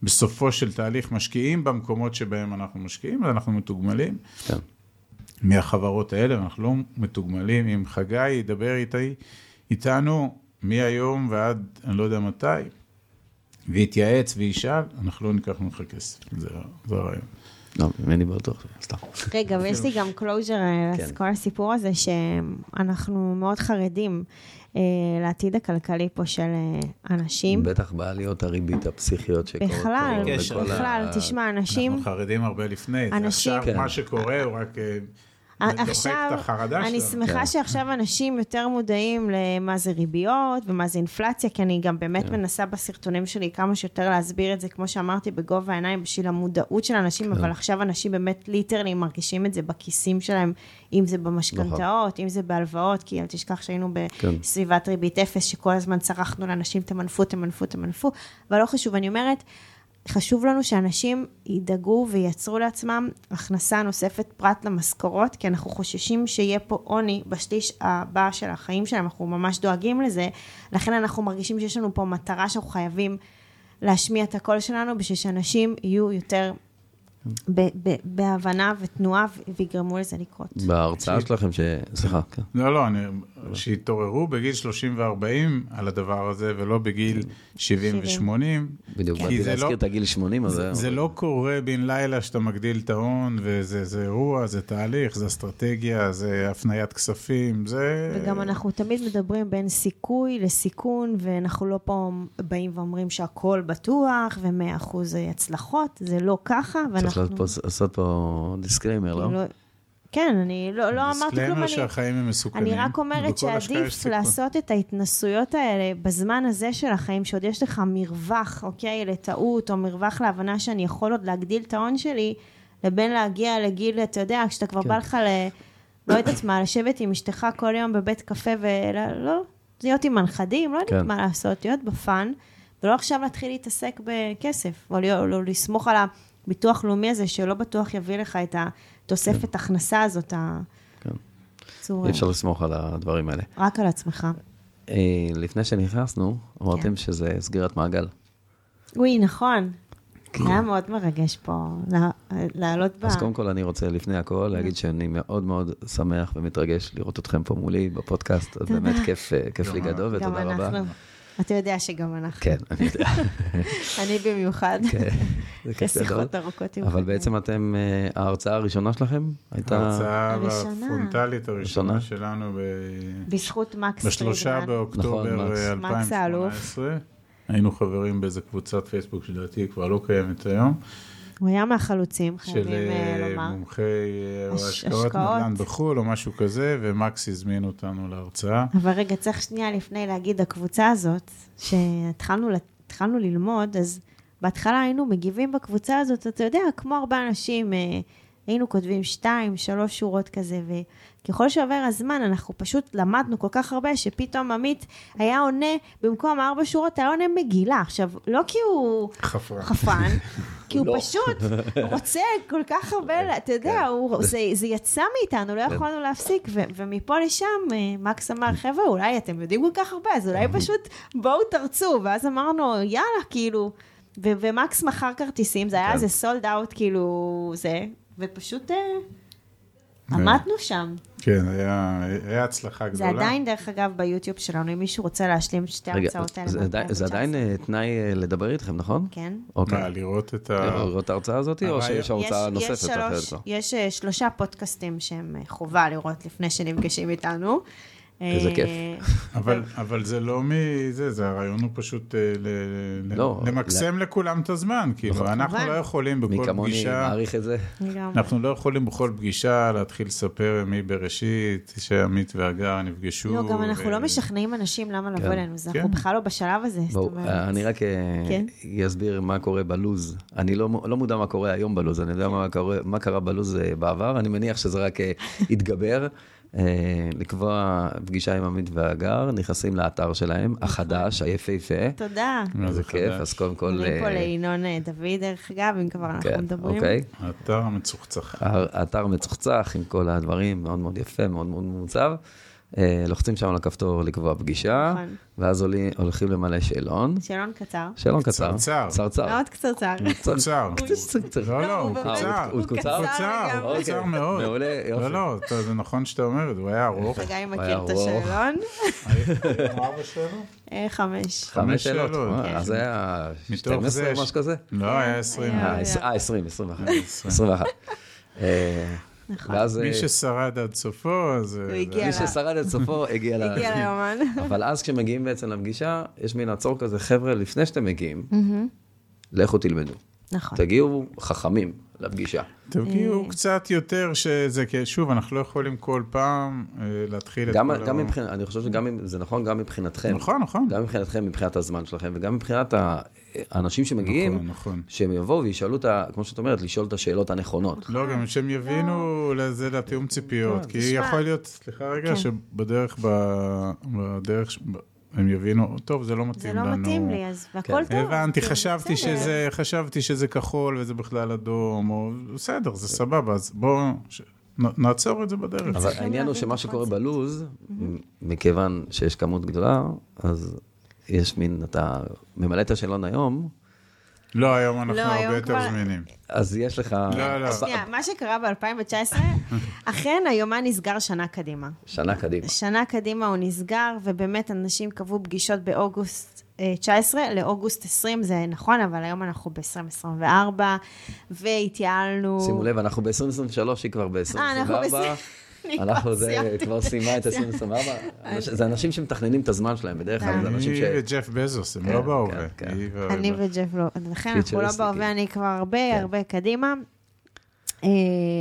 בסופו של תהליך משקיעים במקומות שבהם אנחנו משקיעים, אז אנחנו מתוגמלים. כן. מהחברות האלה, אנחנו לא מתוגמלים. אם חגי ידבר איתי, איתנו מהיום ועד אני לא יודע מתי, ויתייעץ וישאל, אנחנו לא ניקח ממך כסף. זה, זה הרעיון. לא, ממני בטוח, סתם. רגע, ויש לי גם closure כן. לכל הסיפור הזה, שאנחנו מאוד חרדים אה, לעתיד הכלכלי פה של אה, אנשים. בטח בעליות הריבית הפסיכיות שקורות. בכלל, בכלל, תשמע, אנשים... אנחנו חרדים הרבה לפני. עכשיו. מה שקורה הוא רק אה, עכשיו, אני שלנו. שמחה כן. שעכשיו אנשים יותר מודעים למה זה ריביות ומה זה אינפלציה, כי אני גם באמת כן. מנסה בסרטונים שלי כמה שיותר להסביר את זה, כמו שאמרתי, בגובה העיניים, בשביל המודעות של אנשים, כן. אבל עכשיו אנשים באמת literally מרגישים את זה בכיסים שלהם, אם זה במשכנתאות, אם זה בהלוואות, כי אל תשכח שהיינו כן. בסביבת ריבית אפס, שכל הזמן צרחנו לאנשים, תמנפו, תמנפו, תמנפו, אבל לא חשוב, אני אומרת, חשוב לנו שאנשים ידאגו וייצרו לעצמם הכנסה נוספת פרט למשכורות, כי אנחנו חוששים שיהיה פה עוני בשליש הבא של החיים שלהם, אנחנו ממש דואגים לזה, לכן אנחנו מרגישים שיש לנו פה מטרה שאנחנו חייבים להשמיע את הקול שלנו, בשביל שאנשים יהיו יותר בהבנה ותנועה, ו- ויגרמו לזה לקרות. בהרצאה שלכם, ש... סליחה, כן. לא, לא, אני, שיתעוררו בגיל 30 ו-40 על הדבר הזה, ולא בגיל 70 ו-80. בדיוק, באתי זה להזכיר לא- את הגיל 80, אז זה, זה לא קורה בן לילה שאתה מגדיל את ההון, וזה זה אירוע, זה תהליך, זה אסטרטגיה, זה הפניית כספים, זה... וגם אנחנו תמיד מדברים בין סיכוי לסיכון, ואנחנו לא פה באים ואומרים שהכל בטוח, ו-100 אחוז הצלחות, זה לא ככה, ואנחנו... לעשות פה- disclaimer, לא? כאילו, כן, אני לא, לא אמרתי כלום, disclaimer אני, שהחיים הם מסוכנים. אני רק אומרת שעדיף. לעשות את ההתנסויות האלה בזמן הזה של החיים, שעוד יש לך מרווח, אוקיי, לטעות, או מרווח להבנה שאני יכול עוד להגדיל את ההון שלי, לבין להגיע לגיל, אתה יודע, כשאתה כבר כן. בא לך ל... לא יודעת מה, לשבת עם אשתך כל יום בבית קפה ולא, לא, להיות עם הנכדים, לא יודעת כן. מה לעשות, להיות ב fun, ולא עכשיו להתחיל להתעסק בכסף, או, לסמוך על הביטוח לאומי הזה, שלא בטוח יביא לך את התוספת הכנסה הזאת, כן. צור- אי אפשר לסמוך על הדברים האלה. רק על עצמך. אה, לפני שנכנסנו, אמרתם כן. שזה סגירת מעגל. אוי, נכון. היה מאוד מרגש פה לעלות ב... אז קודם כל אני רוצה לפני הכל להגיד שאני מאוד מאוד שמח ומתרגש לראות אתכם פה מולי בפודקאסט, אז באמת כיף, אה, כיף לי גם גדול גם ותודה רבה. אתה יודע שגם אנחנו. כן, אני יודע, אני במיוחד. כן, זה אחרי כיף גדול. שיחות ארוכות עם אבל. בעצם אתם, אה, ההרצאה הראשונה שלכם הייתה... ההרצאה. הפרונטלית הראשונה ראשונה. שלנו ב... בזכות מקס בשלושה פרידמן. באוקטובר נכון, מקס האלוף. 2018. היינו חברים באיזה קבוצת פייסבוק שלדעתי כבר לא קיימת היום, הוא היה מהחלוצים, של חייבים אה, אה, לומר. מומחי אה, השקעות. נדל"ן בחו"ל או משהו כזה, ומקס הזמין אותנו להרצאה. אבל רגע, צריך שנייה לפני להגיד, הקבוצה הזאת, שהתחלנו התחלנו ללמוד, אז בהתחלה היינו מגיבים בקבוצה הזאת, אתה יודע, כמו הרבה אנשים, היינו כותבים שתיים, שלוש שורות כזה, וככל שעובר הזמן, אנחנו פשוט למדנו כל כך הרבה, שפתאום עמית היה עונה, במקום ארבע שורות, היה עונה מגילה. עכשיו, לא כי הוא חפרה. חפן, כי הוא לא. פשוט רוצה כל כך הרבה, אתה יודע, הוא- זה זה יצא מאיתנו, לא יכולנו להפסיק, ו- ומפה לשם, אה, מקס אמר, חבר'ה, אולי אתם יודעים כל כך הרבה, אז אולי פשוט בואו תרצו, ואז אמרנו, יאללה, כאילו, ו- ומקס מכר כרטיסים, זה היה כן. איזה סולד אאוט, כאילו, זה, ופשוט אה, עמדנו שם. כן, היה היה הצלחה זה גדולה. עדיין, דרך אגב, ביוטיוב שלנו, אם מישהו רוצה להשלים שתי רגע, ההרצאות האלה. זה עדיין- זה עדיין אה, תנאי אה, לדבר איתכם, נכון? כן. אוקיי. מה, לראות את ה... לראות את ההרצאה הזאת, או שיש הרצאה נוספת? יש, אחרת? יש שלושה פודקאסטים שהם חובה לראות לפני שנפגשים איתנו. איזה אה, כיף. אבל, אבל זה לא מזה, זה הרעיון הוא פשוט אה, ל, ל, לא, למקסם לכולם את הזמן. כאילו, אנחנו כמובן. לא יכולים מי בכל כמוני פגישה, מעריך את זה? אנחנו לא יכולים בכל פגישה להתחיל לספר מי בראשית, שעמית והגר נפגשו. לא, גם אנחנו ו- לא משחררים אנשים למה לבוא כן. אלינו, אז כן. אנחנו בכלל לא בשלב הזה. זאת בואו, אומרת. אני רק אה, כן. אסביר מה קורה בלוז. אני לא לא מודע מה קורה היום בלוז, אני יודע מה קורה- מה קרה בלוז אה, בעבר, אני מניח שזה רק אה, יתגבר. אה, לקבוע פגישה עם עמית והגר, נכנסים לאתר שלהם, החדש, היפהפה. תודה. מה זה זה כיף? אז קודם כל... אומרים פה אה, לינון אה, דוד, דרך אגב, אם כבר אנחנו כן, מדברים. אוקיי. האתר המצוחצח. האתר מצוחצח עם כל הדברים, מאוד מאוד יפה, מאוד מאוד מעוצב. אה, לוחצים שם על הכפתור לקבוע פגישה, נכון. ואז עולים- הולכים למלא שאלון. שאלון קצר. שאלון קצר. קצרצר. קצרצר. מאוד קצרצר. קצר. קצר. לא, לא, הוא הוא קצר. הוא הוא? קצר לגמרי. קצר אוקיי, מאוד. מעולה, יופי. לא, לא, זה נכון שאתה אומר הוא היה ארוך. חגי היה מכיר את. השאלון. ארבע שאלות? אה, חמש. חמש שאלות. כן. אז זה היה מתוך 12 זה או משהו כזה? לא, היה עשרים. היה. אה, עש- אה, 20, 21. עשרים. 21. אה, נכון. ואז... מי אה, ששרד עד סופו, אז... הוא זה- הגיע מי לה- ששרד עד סופו הגיע ל... הגיע ליומן. אבל אז כשמגיעים בעצם לפגישה, יש מין עצור כזה, חבר'ה, לפני שאתם מגיעים, לכו תלמדו. נכון. תגיעו חכמים לפגישה. תגיעו אה. קצת יותר שזה, כי שוב, אנחנו לא יכולים כל פעם אה, להתחיל את גם, כל גם ה- מבחינת, אני חושב שגם אם- זה נכון גם מבחינתכם. נכון, נכון. גם מבחינתכם, מבחינת הזמן שלכם, וגם מבחינת האנשים שמגיעים, נכון, נכון. שהם יבואו וישאלו את ה... כמו שאת אומרת, לשאול את השאלות הנכונות. לא, גם שהם יבינו לזה, לתיאום ציפיות. כי תשמע. יכול להיות, סליחה רגע, כן. שבדרך, ב- בדרך, הם יבינו, טוב, זה לא זה מתאים לא לנו. מתאים לי, אז והכל טוב. הבנתי, כאילו, חשבתי בסדר. שזה, חשבתי שזה כחול וזה בכלל אדום, או בסדר, זה סבבה, אז בואו ש- נעצור את זה בדרך. אבל העניין הוא שמה שקורה הקונספט. בלוז, מכיוון שיש כמות גדולה, אז יש מין, אתה ממלא את השאלון היום, לא, היום אנחנו לא, הרבה היום יותר כבר- זמינים. אז יש לך... לא, לא. שנייה, מה שקרה ב-2019, אכן היומן נסגר שנה קדימה. שנה קדימה. שנה קדימה הוא נסגר, ובאמת אנשים קבעו פגישות באוגוסט אה, 19 לאוגוסט 20, זה נכון, אבל היום אנחנו ב-2024, והתייעלנו. שימו לב, אנחנו ב-2023, היא כבר אה, אנחנו ב-2024. אני אנחנו כבר זה. כבר סיימה את 2024. זה אנשים שמתכננים את הזמן שלהם, בדרך כלל זה אנשים ש... היא וג'ף בזוס, הם כן, לא בהווה. כן, כן. אני וג'ף לא, לכן אנחנו לא בהווה. אני כבר הרבה. הרבה קדימה. אה,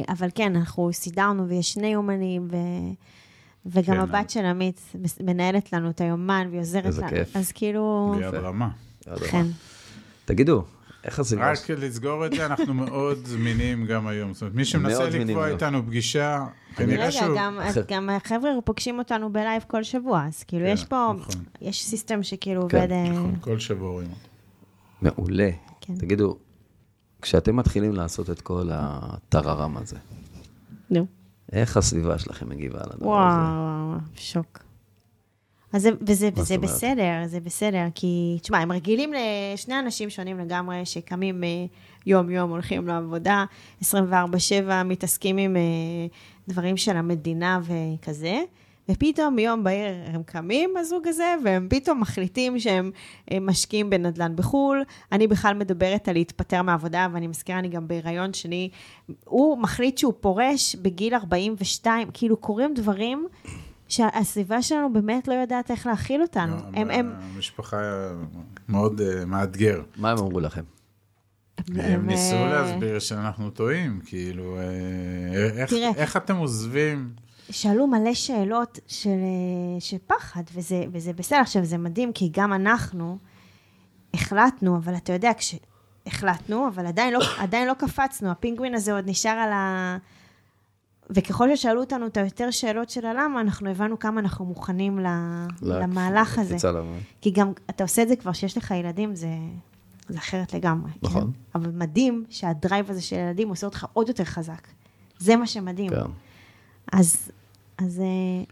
אבל כן, אנחנו סידרנו, ויש שני יומנים, ו... וגם כן, הבת של עמית מנהלת לנו את היומן, והיא עוזרת איזה לנו. כיף. אז כאילו, רמה. כן. תגידו, איך הסביבה... רק לסגור את זה, אנחנו מאוד זמינים גם היום. זאת אומרת, מי שמנסה לקבוע. איתנו פגישה, כנראה רגע, שהוא... גם, אז גם החבר'ה פוגשים אותנו ב live כל שבוע, אז כאילו כן, יש פה, נכון. יש system שכאילו כן, עובד... אה, נכון, כל שבוע רואים אותו. מעולה. כן. תגידו, כשאתם מתחילים לעשות את כל הטררם הזה, נו. איך הסביבה שלכם מגיבה לדבר וואו, הזה? וואו, וואו, שוק. אז זה, וזה, וזה? בסדר, זה בסדר, כי, תשמע, הם רגילים לשני אנשים שונים לגמרי, שקמים אה, יום-יום, הולכים לעבודה, 24-7, מתעסקים עם אה, דברים של המדינה וכזה, ופתאום יום בהיר הם קמים, הזוג הזה, והם פתאום מחליטים שהם אה, משקיעים בנדל"ן בחו"ל. אני בכלל מדברת על להתפטר מהעבודה, ואני מזכירה, אני גם בהיריון שני. הוא מחליט שהוא פורש בגיל 42, כאילו קורים דברים שהסביבה שלנו באמת לא יודעת איך להכיל אותנו. גם הם, הם, המשפחה מאוד אה, מאתגר. מה הם אמרו לכם? הם ניסו אה, להסביר שאנחנו טועים, כאילו, אה, איך- תראה. איך אתם עוזבים? שאלו מלא שאלות של, של פחד, וזה, וזה בסדר. עכשיו, זה מדהים, כי גם אנחנו החלטנו, אבל אתה יודע, כשהחלטנו, אבל עדיין לא, עדיין לא קפצנו, הפינגווין הזה עוד נשאר על ה... וככל ששאלו אותנו את היותר שאלות של הלמה, אנחנו הבנו כמה אנחנו מוכנים ל... למהלך הזה. כי גם, אתה עושה את זה כבר שיש לך ילדים, זה, זה אחרת לגמרי. נכון. כן? אבל מדהים שהדרייב הזה של ילדים עושה אותך עוד יותר חזק. זה מה שמדהים. כן. אז, אז אה,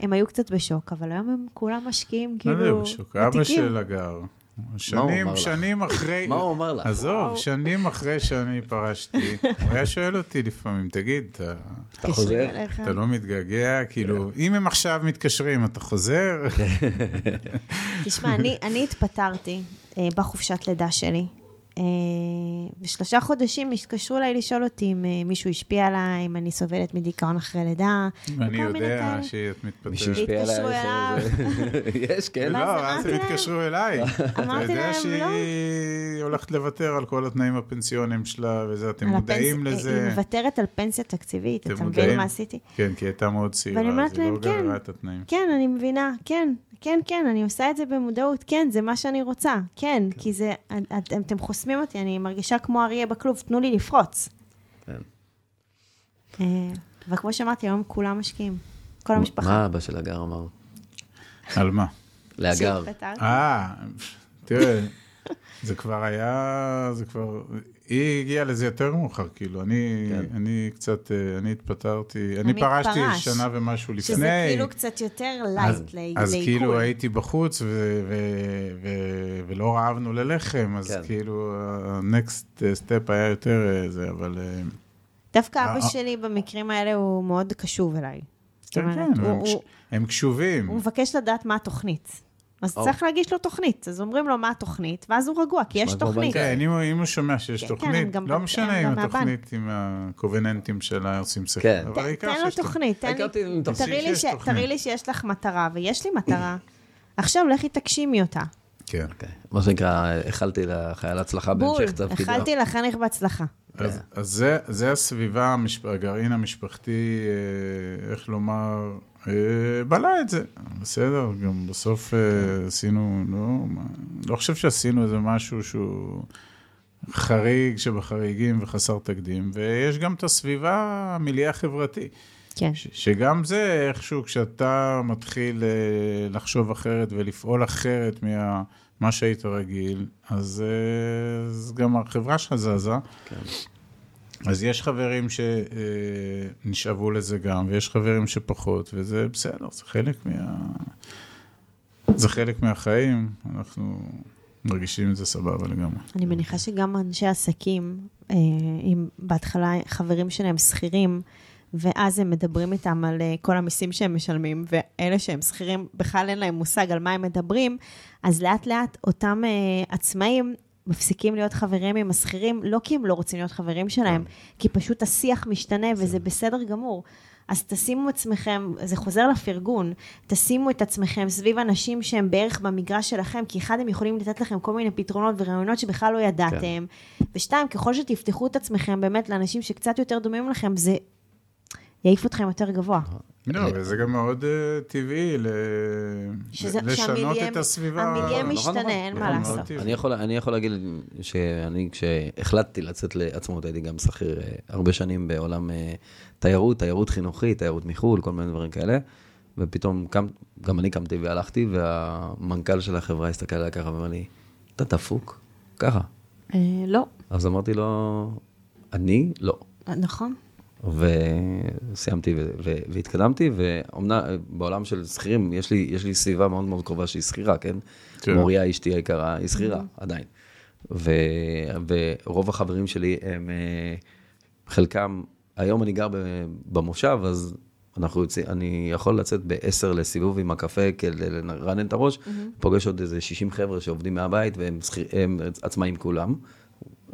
הם היו קצת בשוק, אבל היום הם כולם משקיעים, לא כאילו, יודע, בשוק. אבא ותיקים. של הגר. שנים? שנים אחרי... מה הוא אמר לך? עזוב, שנים אחרי שאני פרשתי, הוא היה שואל אותי לפעמים, תגיד, אתה- אתה חוזר? אתה לא מתגעגע? כאילו, אם הם עכשיו מתקשרים, אתה חוזר? תשמע, אני, אני התפטרתי אה, בחופשת לידה שלי. אה, בשלושה חודשים התקשרו אליי לשאול אותי אם אה, מישהו השפיע עליי, אם אני סובלת מדיכאון אחרי לידה. מיני יודע. שאת מתפטרת. מישהו השפיע עלייך? יש, כן? לא, אז אמרתי הם להם- התקשרו אליי. אתה אמרתי יודע להם, שהיא הולכת לוותר על כל התנאים הפנסיוניים שלה וזה, אתם מודעים הפנס- לזה? היא מוותרת על פנסיה תקציבית, אתה? מבין מה עשיתי? כן, כי היא הייתה מאוד צעירה, היא לא להם, כן. גררה את התנאים. כן, אני מבינה, כן, כן, כן, אני עושה את זה במודעות, כן, זה מה שאני רוצה, כן, כי זה, אתם, אתם חוסמים אותי, אני מרגישה כמו אריה בכלוב, תנו לי לפרוץ. כן. אה, אבל כמו שאמרתי, היום כולם משקיעים, כל המשפחה. מה אבא של הגר אמר? על מה? להגר. אה, תראה, זה כבר היה, זה כבר, היא הגיעה לזה יותר מאוחר, כאילו, אני, כן. אני קצת, אה, אני התפטרתי, אני פרשתי פרש. שנה ומשהו לפני. שזה כאילו קצת יותר אז, light לעיכול. אז כאילו הייתי בחוץ ו- ו- ו- ולא רעבנו ללחם, אז כן. כאילו ה-next step היה יותר אה, זה, אבל... אה, דווקא אה, אבא אה. שלי במקרים האלה הוא מאוד קשוב אליי. זאת כן, אומרת, כן, הוא- הם הוא- קש- הם קשובים. הוא מבקש לדעת מה התוכנית. אז. צריך להגיש לו תוכנית. אז אומרים לו מה התוכנית, ואז הוא רגוע, כי יש תוכנית. כן, אם הוא- אם הוא שומע שיש כן, כן, תוכנית, גם לא משנה אם. התוכנית עם הקובננטים שלה עושים שכל. כן. אבל העיקר תן לו שיש תוכנית. תראי לי שיש ש- תוכנית. תראי לי שיש לך מטרה, ויש לי מטרה. עכשיו לכי תגשימי אותה. כן. אוקיי. מה שנקרא, איחלתי לחייל הצלחה בול, בהמשך תפקידו. אכלתי לחנך בהצלחה. אז, אז זה, זה הסביבה, המשפ... הגרעין המשפחתי, אה, איך לומר, בלע את זה, בסדר, גם בסוף אה, עשינו, לא, מה, לא חושב שעשינו איזה משהו שהוא חריג שבחריגים וחסר תקדים, ויש גם את הסביבה המיליה החברתי. כן. ש- שגם זה איכשהו, כשאתה מתחיל אה, לחשוב אחרת ולפעול אחרת ממה שהיית רגיל, אז, אה, אז גם החברה שלך זזה. כן. אז יש חברים שנשאבו לזה גם, ויש חברים שפחות, וזה בסדר, זה חלק מה... זה חלק מהחיים, אנחנו מרגישים את זה סבבה לגמרי. אני מניחה שגם אנשי עסקים, אה, אם בהתחלה חברים שלהם שכירים, ואז הם מדברים איתם על אה, כל המיסים שהם משלמים, ואלה שהם שכירים, בכלל אין להם מושג על מה הם מדברים, אז לאט לאט אותם אה, עצמאים מפסיקים להיות חברים עם השכירים, לא כי הם לא רוצים להיות חברים שלהם, כי פשוט השיח משתנה וזה בסדר גמור. אז תשימו עצמכם, זה חוזר לפרגון, תשימו את עצמכם סביב אנשים שהם בערך במגרש שלכם, כי אחד, הם יכולים לתת לכם כל מיני פתרונות ורעיונות שבכלל לא ידעתם, כן. ושתיים, ככל שתפתחו את עצמכם באמת לאנשים שקצת יותר דומים לכם, זה יעיף אתכם יותר גבוה. לא, וזה גם מאוד uh, טבעי לשנות את הסביבה. המיליה משתנה, אין מה לעשות. אני יכול, להגיד שאני, כשהחלטתי לצאת לעצמאות, הייתי גם שכיר uh, הרבה שנים בעולם תיירות, תיירות חינוכית, תיירות מחו"ל, כל מיני דברים כאלה. ופתאום קם, גם אני קמתי והלכתי, והמנכ"ל של החברה הסתכל עליי ככה ואמר לי, אתה דפוק? ככה. לא. אז אמרתי לו, אני? לא. נכון. וסיימתי והתקדמתי, ואומנם בעולם של שכירים, יש לי, יש לי סביבה מאוד מאוד קרובה שהיא שכירה, כן? כן. מוריה אשתי היקרה, היא שכירה, mm-hmm. עדיין. ו, ורוב החברים שלי הם, אה, חלקם, היום אני גר במושב, אז אנחנו יוצאים, אני יכול לצאת ב-10 לסיבוב עם הקפה כדי לרענן את הראש, mm-hmm. פוגש עוד איזה 60 חבר'ה שעובדים מהבית והם שכיר, עצמאים כולם.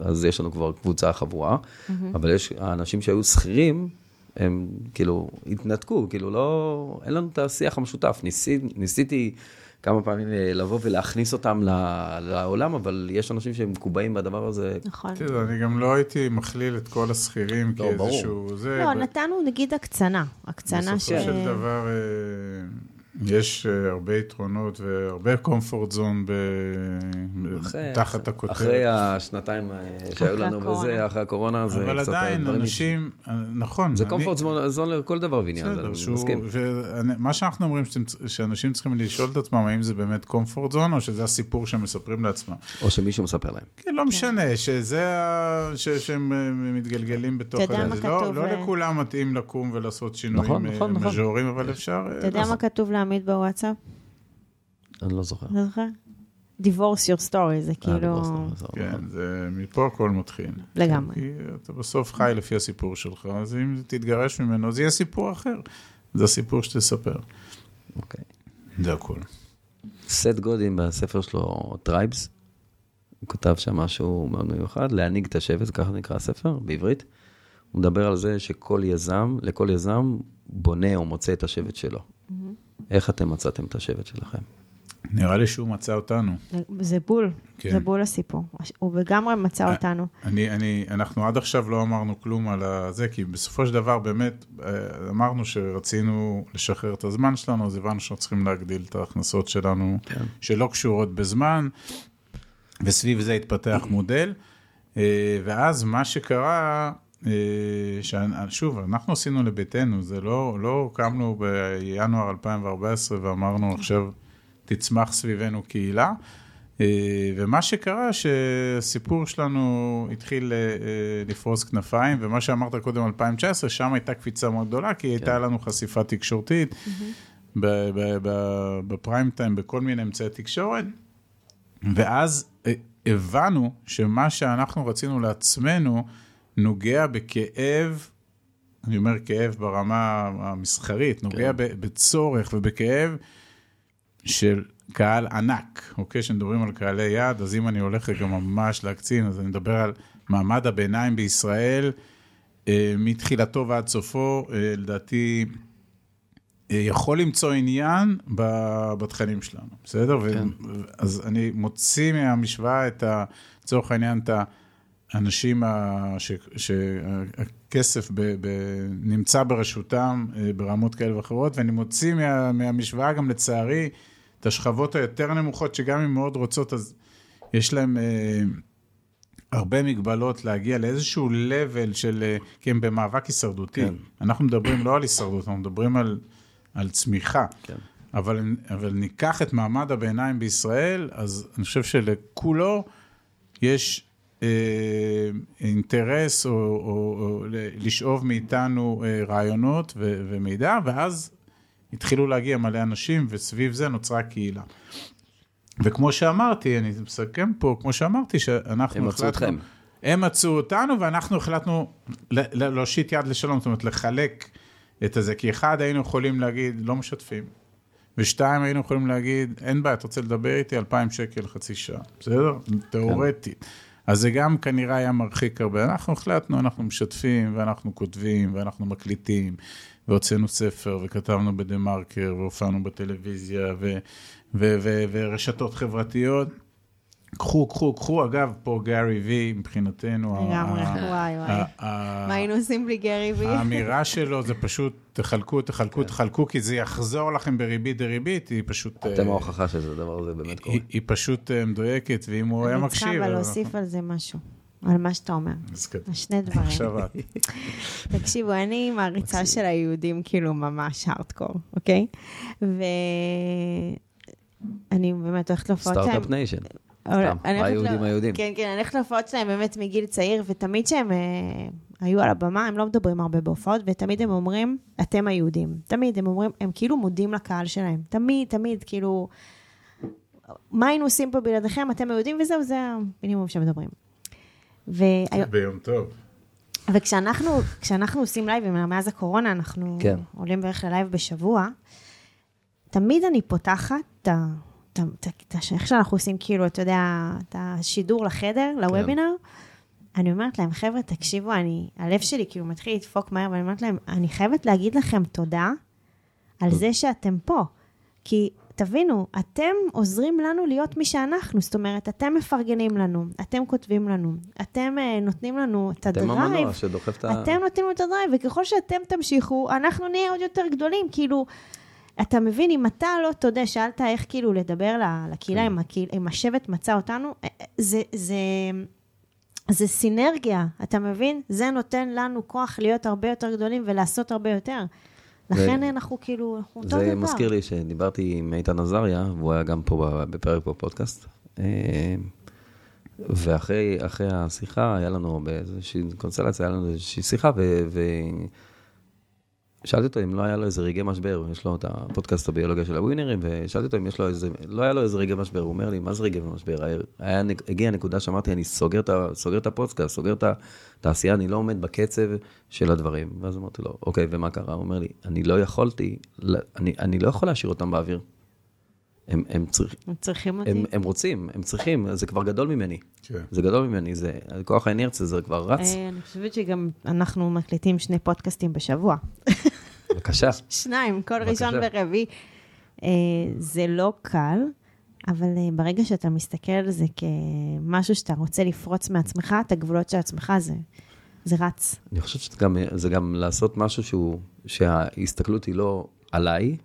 אז יש לנו כבר קבוצה חבורה, mm-hmm. אבל יש, האנשים שהיו שכירים, הם כאילו התנתקו, כאילו לא, אין לנו את השיח המשותף. ניסי, ניסיתי כמה פעמים אה, לבוא ולהכניס אותם לעולם, אבל יש אנשים שהם מקובעים בדבר הזה. נכון. תראה, אני גם לא הייתי מכליל את כל השכירים לא, כאיזשהו... ברור. זה, לא, ב... נתנו נגיד הקצנה. הקצנה ש... בסופו של דבר... אה, יש uh, הרבה יתרונות והרבה comfort zone תחת הכותרת. אחרי השנתיים אה, שהיו לנו וזה, אחרי הקורונה, זה קצת... אבל עדיין, אנשים, אה, נכון. זה comfort zone לכל דבר ועניין, אני מסכים. מה שאנחנו אומרים, שאנשים צריכים לשאול את עצמם, האם זה באמת comfort zone, או שזה הסיפור שהם מספרים לעצמם. או שמישהו מספר להם. כן, לא משנה, שזה, שהם מתגלגלים בתוך... אתה יודע מה לא- כתוב... לא לכולם מתאים לקום ולעשות שינויים נכון, נכון, מז'וריים, אבל אפשר... אתה יודע מה כתוב לעמית בוואטסאפ? אני לא זוכר. לא זוכר? divorce your story, זה אה, כאילו... כן, זה מפה הכל מתחיל. לגמרי. כי אתה בסוף חי לפי הסיפור שלך, אז אם תתגרש ממנו, זה יהיה סיפור אחר. זה הסיפור שתספר. אוקיי. זה הכל. Seth Godin בספר שלו, Tribes, הוא כותב שם משהו מאוד מיוחד, להנהיג את השבט, ככה נקרא הספר, בעברית. הוא מדבר על זה שכל יזם, לכל יזם בונה או מוצא את השבט שלו. איך אתם מצאתם את השבט שלכם? נראה לי שהוא מצא אותנו. זה בול, כן. זה בול הסיפור. הוא לגמרי מצא אה, אותנו. אני, אני, אנחנו עד עכשיו לא אמרנו כלום על זה, כי בסופו של דבר באמת אה, אמרנו שרצינו לשחרר את הזמן שלנו, אז הבנו שאנחנו צריכים להגדיל את ההכנסות שלנו, כן. שלא קשורות בזמן, וסביב זה התפתח מודל. אה, ואז מה שקרה, שוב, אנחנו עשינו לביתנו, זה לא, לא קמנו בינואר 2014 ואמרנו עכשיו תצמח סביבנו קהילה. אה, ומה שקרה, שהסיפור שלנו התחיל אה, לפרוס כנפיים, ומה שאמרת קודם, 2019, שם הייתה קפיצה מאוד גדולה, כי כן. הייתה לנו חשיפה תקשורתית mm-hmm. בפריים טיים, בכל מיני אמצעי תקשורת, ואז אה, הבנו שמה שאנחנו רצינו לעצמנו, נוגע בכאב, אני אומר כאב ברמה המסחרית, נוגע כן. בצורך ובכאב של קהל ענק, אוקיי? כשמדברים על קהלי יעד, אז אם אני הולך רגע ממש להקצין, אז אני מדבר על מעמד הביניים בישראל, אה, מתחילתו ועד סופו, אה, לדעתי, אה, יכול למצוא עניין בתכנים שלנו, בסדר? כן. ו- אז אני מוציא מהמשוואה את ה... לצורך העניין, את ה... אנשים שהכסף נמצא ברשותם אה, ברמות כאלה ואחרות, ואני מוציא מה, מהמשוואה גם לצערי את השכבות היותר נמוכות, שגם אם מאוד רוצות, אז יש להם אה, הרבה מגבלות להגיע לאיזשהו level של, אה, כי הם במאבק הישרדותי. כן. אנחנו מדברים לא על הישרדות, אנחנו מדברים על, על צמיחה. כן. אבל, אבל ניקח את מעמד הביניים בישראל, אז אני חושב שלכולו יש אינטרס או, או, או לשאוב מאיתנו אה, רעיונות ו, ומידע, ואז התחילו להגיע מלא אנשים, וסביב זה נוצרה קהילה. וכמו שאמרתי, אני מסכם פה, כמו שאמרתי, שאנחנו הם מצאו אתכם. הם מצאו אותנו, ואנחנו החלטנו להושיט יד לשלום, זאת אומרת, לחלק את הזה. כי אחד, היינו יכולים להגיד, לא משתפים. ושתיים, היינו יכולים להגיד, אין בעיה, אתה רוצה לדבר איתי, 2,000 שקל חצי שעה. בסדר? תיאורטית. אז זה גם כנראה היה מרחיק הרבה. אנחנו החלטנו, אנחנו משתפים, ואנחנו כותבים, ואנחנו מקליטים, והוצאנו ספר, וכתבנו בדה מרקר, והופענו בטלוויזיה, ו- ו- ו- ורשתות חברתיות. קחו, קחו, קחו. אגב, פה גארי וי, מבחינתנו, לגמרי, וואי וואי. מה היינו עושים בלי גרי וי? האמירה שלו זה פשוט, תחלקו, תחלקו, תחלקו, כי זה יחזור לכם בריבית דריבית, היא פשוט... אתם אה, ההוכחה שזה הדבר הזה באמת קורה. היא, פשוט אה, מדויקת, ואם הוא היה אני מקשיב... צריכה אבל אז להוסיף על זה משהו, על מה שאתה אומר. אז כת- שני דברים. עכשיו את. תקשיבו, אני מעריצה של היהודים כאילו ממש הארדקור, אוקיי? ואני באמת הולכת להופעות שלהם. startup nation. סתם, היהודים היהודים. כן, כן, אני הולכת להופעות שלהם באמת מגיל צעיר, ותמיד כשהם אה, היו על הבמה, הם לא מדברים הרבה בהופעות, ותמיד הם אומרים, אתם היהודים. תמיד הם אומרים, הם כאילו מודים לקהל שלהם. תמיד, תמיד, כאילו, מה היינו עושים פה בלעדיכם, אתם היהודים, וזהו, זה המינימום שמדברים. ביום טוב. וכשאנחנו כשאנחנו עושים לייבים, מאז הקורונה, אנחנו כן. עולים בערך ללייב בשבוע, תמיד אני פותחת את ה... איך שאנחנו עושים, כאילו, אתה יודע, את השידור לחדר, לוובינר, אני אומרת להם, חבר'ה, תקשיבו, אני, הלב שלי כאילו מתחיל לדפוק מהר, ואני אומרת להם, אני חייבת להגיד לכם תודה על זה שאתם פה. כי תבינו, אתם עוזרים לנו להיות מי שאנחנו, זאת אומרת, אתם מפרגנים לנו, אתם כותבים לנו, אתם אה, נותנים לנו את אתם ה drive. המנוע שדוחף את ה... אתם נותנים לנו את ה drive, וככל שאתם תמשיכו, אנחנו נהיה עוד יותר גדולים. כאילו, אתה מבין, אם אתה לא תודה, שאלת איך כאילו לדבר לקהילה, אם, הקהיל, אם השבט מצא אותנו, אה, אה, זה, זה, זה סינרגיה, אתה מבין? זה נותן לנו כוח להיות הרבה יותר גדולים ולעשות הרבה יותר. לכן אנחנו כאילו, אנחנו אותו דבר. זה מזכיר לי שדיברתי עם איתן עזריה, והוא היה גם פה בפרק בפודקאסט. אה, ואחרי אחרי השיחה, היה לנו באיזושהי קונסטלציה, היה לנו איזושהי שיחה, ו... ו... שאלתי אותו אם לא היה לו איזה רגעי משבר, יש לו את הפודקאסט הביולוגיה של הווינרים, ושאלתי אותו אם יש לו איזה, לא היה לו איזה רגעי משבר, הוא אומר לי, מה זה רגעי משבר? הגיעה נקודה שאמרתי, אני סוגר את, סוגר את הפודקאסט, סוגר את התעשייה, אני לא עומד בקצב של הדברים. ואז אמרתי לו, אוקיי, ומה קרה? הוא אומר לי, אני לא יכולתי, אני, אני לא יכול להשאיר אותם באוויר. הם, הם, צריכים, הם צריכים אותי. הם, הם רוצים, הם צריכים, זה כבר גדול ממני. כן. זה גדול ממני, זה, כוח האנרציה זה כבר רץ. אה, אני חושבת שגם אנחנו מקליטים שני פודקאסטים בשבוע. בבקשה. שניים, כל בבקשה. ראשון ורביעי. אה, זה לא קל, אבל אה, ברגע שאתה מסתכל על זה כמשהו שאתה רוצה לפרוץ מעצמך, את הגבולות של עצמך, זה, זה רץ. אני חושב שזה גם, זה גם לעשות משהו שהוא, שההסתכלות היא לא עליי.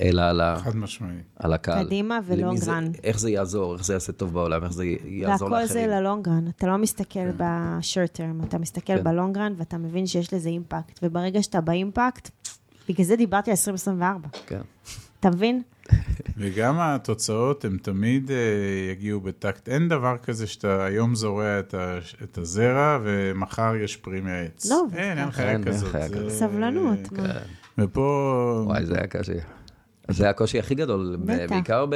אלא על, ה, חד משמעי. על הקהל. קדימה למי ולונג זה- רן. איך זה יעזור, איך זה יעשה טוב בעולם, איך זה יעזור והכל זה לאחרים. ללונגרן, אתה לא מסתכל בשורט טרם, אתה מסתכל כן. בלונגרן ואתה מבין שיש לזה אימפקט, וברגע שאתה באימפקט, בגלל זה דיברתי על 2024, כן. אתה מבין? וגם התוצאות הן תמיד אה, יגיעו בטקט. אין דבר כזה שאתה היום זורע את, ה, את הזרע ומחר יש פרי מעץ. לא, אין, אין. חיה כזאת. סבלנות. מה. ופה... וואי, זה היה קשה. זה הקושי הכי גדול, בטח. בעיקר ב-.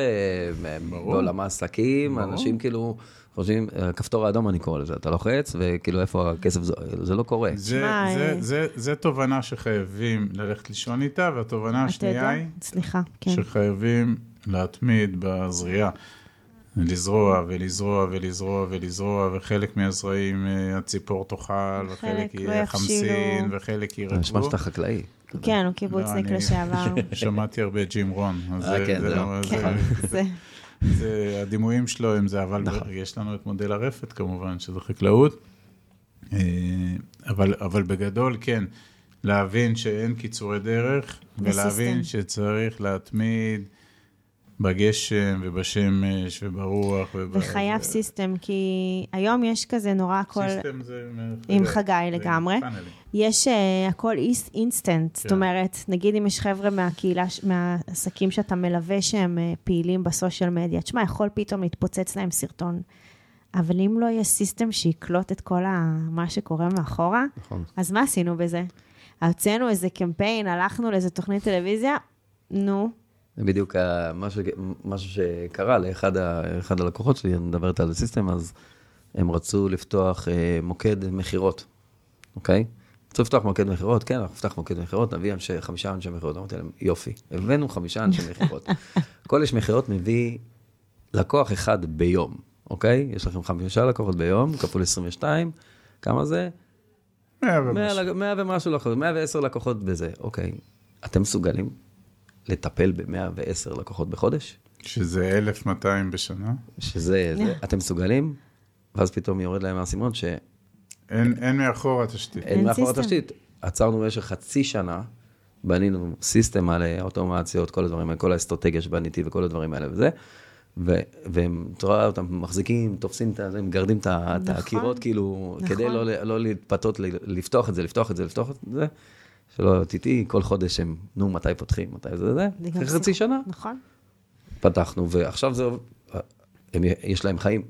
בעולם העסקים, ברור. אנשים כאילו חושבים, הכפתור האדום אני קורא לזה, אתה לוחץ, וכאילו איפה הכסף, זה לא קורה. זה, שמע, זה, אה, זה, זה תובנה שחייבים ללכת לישון איתה, והתובנה השנייה? היא סליחה, כן. שחייבים להתמיד בזריעה. לזרוע ולזרוע ולזרוע ולזרוע, וחלק מהזרעים אה, הציפור תאכל, וחלק חלק לא יהיה יבשילו. חמסין, וחלק זה נשמע. שאתה חקלאי. כן, הוא קיבוצניק לא, לשעבר. שמעתי הרבה ג'ים רון. אה, זה- כן, זה זהו. לא- זה- כן, זה... הדימויים שלו הם זה, אבל נכון. יש לנו את מודל הרפת כמובן, שזה חקלאות. אה, אבל, אבל בגדול, כן, להבין שאין קיצורי דרך, ולהבין. שצריך להתמיד בגשם ובשמש וברוח. וב- וחייב ו- system, כי היום יש כזה נורא הכל... סיסטם זה... עם זה- חגי זה לגמרי. פאנלים. יש אה, הכל איס- אינסטנט, זאת כן. אומרת, נגיד אם יש חבר'ה מהקהילה, מהעסקים שאתה מלווה שהם אה, פעילים ב social media, תשמע, יכול פתאום להתפוצץ להם סרטון. אבל אם לא יהיה system שיקלוט את כל ה... מה שקורה מאחורה, נכון. אז מה עשינו בזה? הוצאנו איזה קמפיין, הלכנו לאיזה תוכנית טלוויזיה, נו, זה בדיוק משהו, משהו שקרה לאחד ה- אחד הלקוחות שלי, אני מדברת על הסיסטם, אז הם רצו לפתוח אה, מוקד מכירות, אוקיי? רצו לפתוח מוקד מכירות, כן, אנחנו נפתח מוקד מכירות, נביא אנשי, חמישה אנשי מכירות. אמרתי להם, יופי, הבאנו חמישה אנשי מכירות. כל איש מכירות מביא לקוח אחד ביום, אוקיי? יש לכם חמישה לקוחות ביום, כפול 22, כמה זה? מאה 100 ומשהו. לק- 100 ומשהו לקוחות, 110 לקוחות בזה, אוקיי. אתם מסוגלים לטפל ב-110 לקוחות בחודש? שזה 1,200 בשנה. שזה, זה, אתם מסוגלים? ואז פתאום יורד להם האסימון שאין אין אין מאחורה תשתית. אין מאחור system. התשתית. עצרנו במשך חצי שנה, בנינו סיסטם על אה, אוטומציות, כל הדברים האלה, כל האסטרטגיה שבניתי וכל הדברים האלה וזה. ו- והם, אתה רואה אותם מחזיקים, תופסים את ה... הם מגרדים את נכון. הקירות, כאילו, נכון. כדי לא, לא להתפתות, ל- לפתוח את זה, לפתוח את זה, לפתוח את זה, שלא תטעי, כל חודש הם, נו, מתי פותחים, מתי זה, זה, אחרי חצי שנה, נכון. פתחנו, ועכשיו זה, הם, יש להם חיים.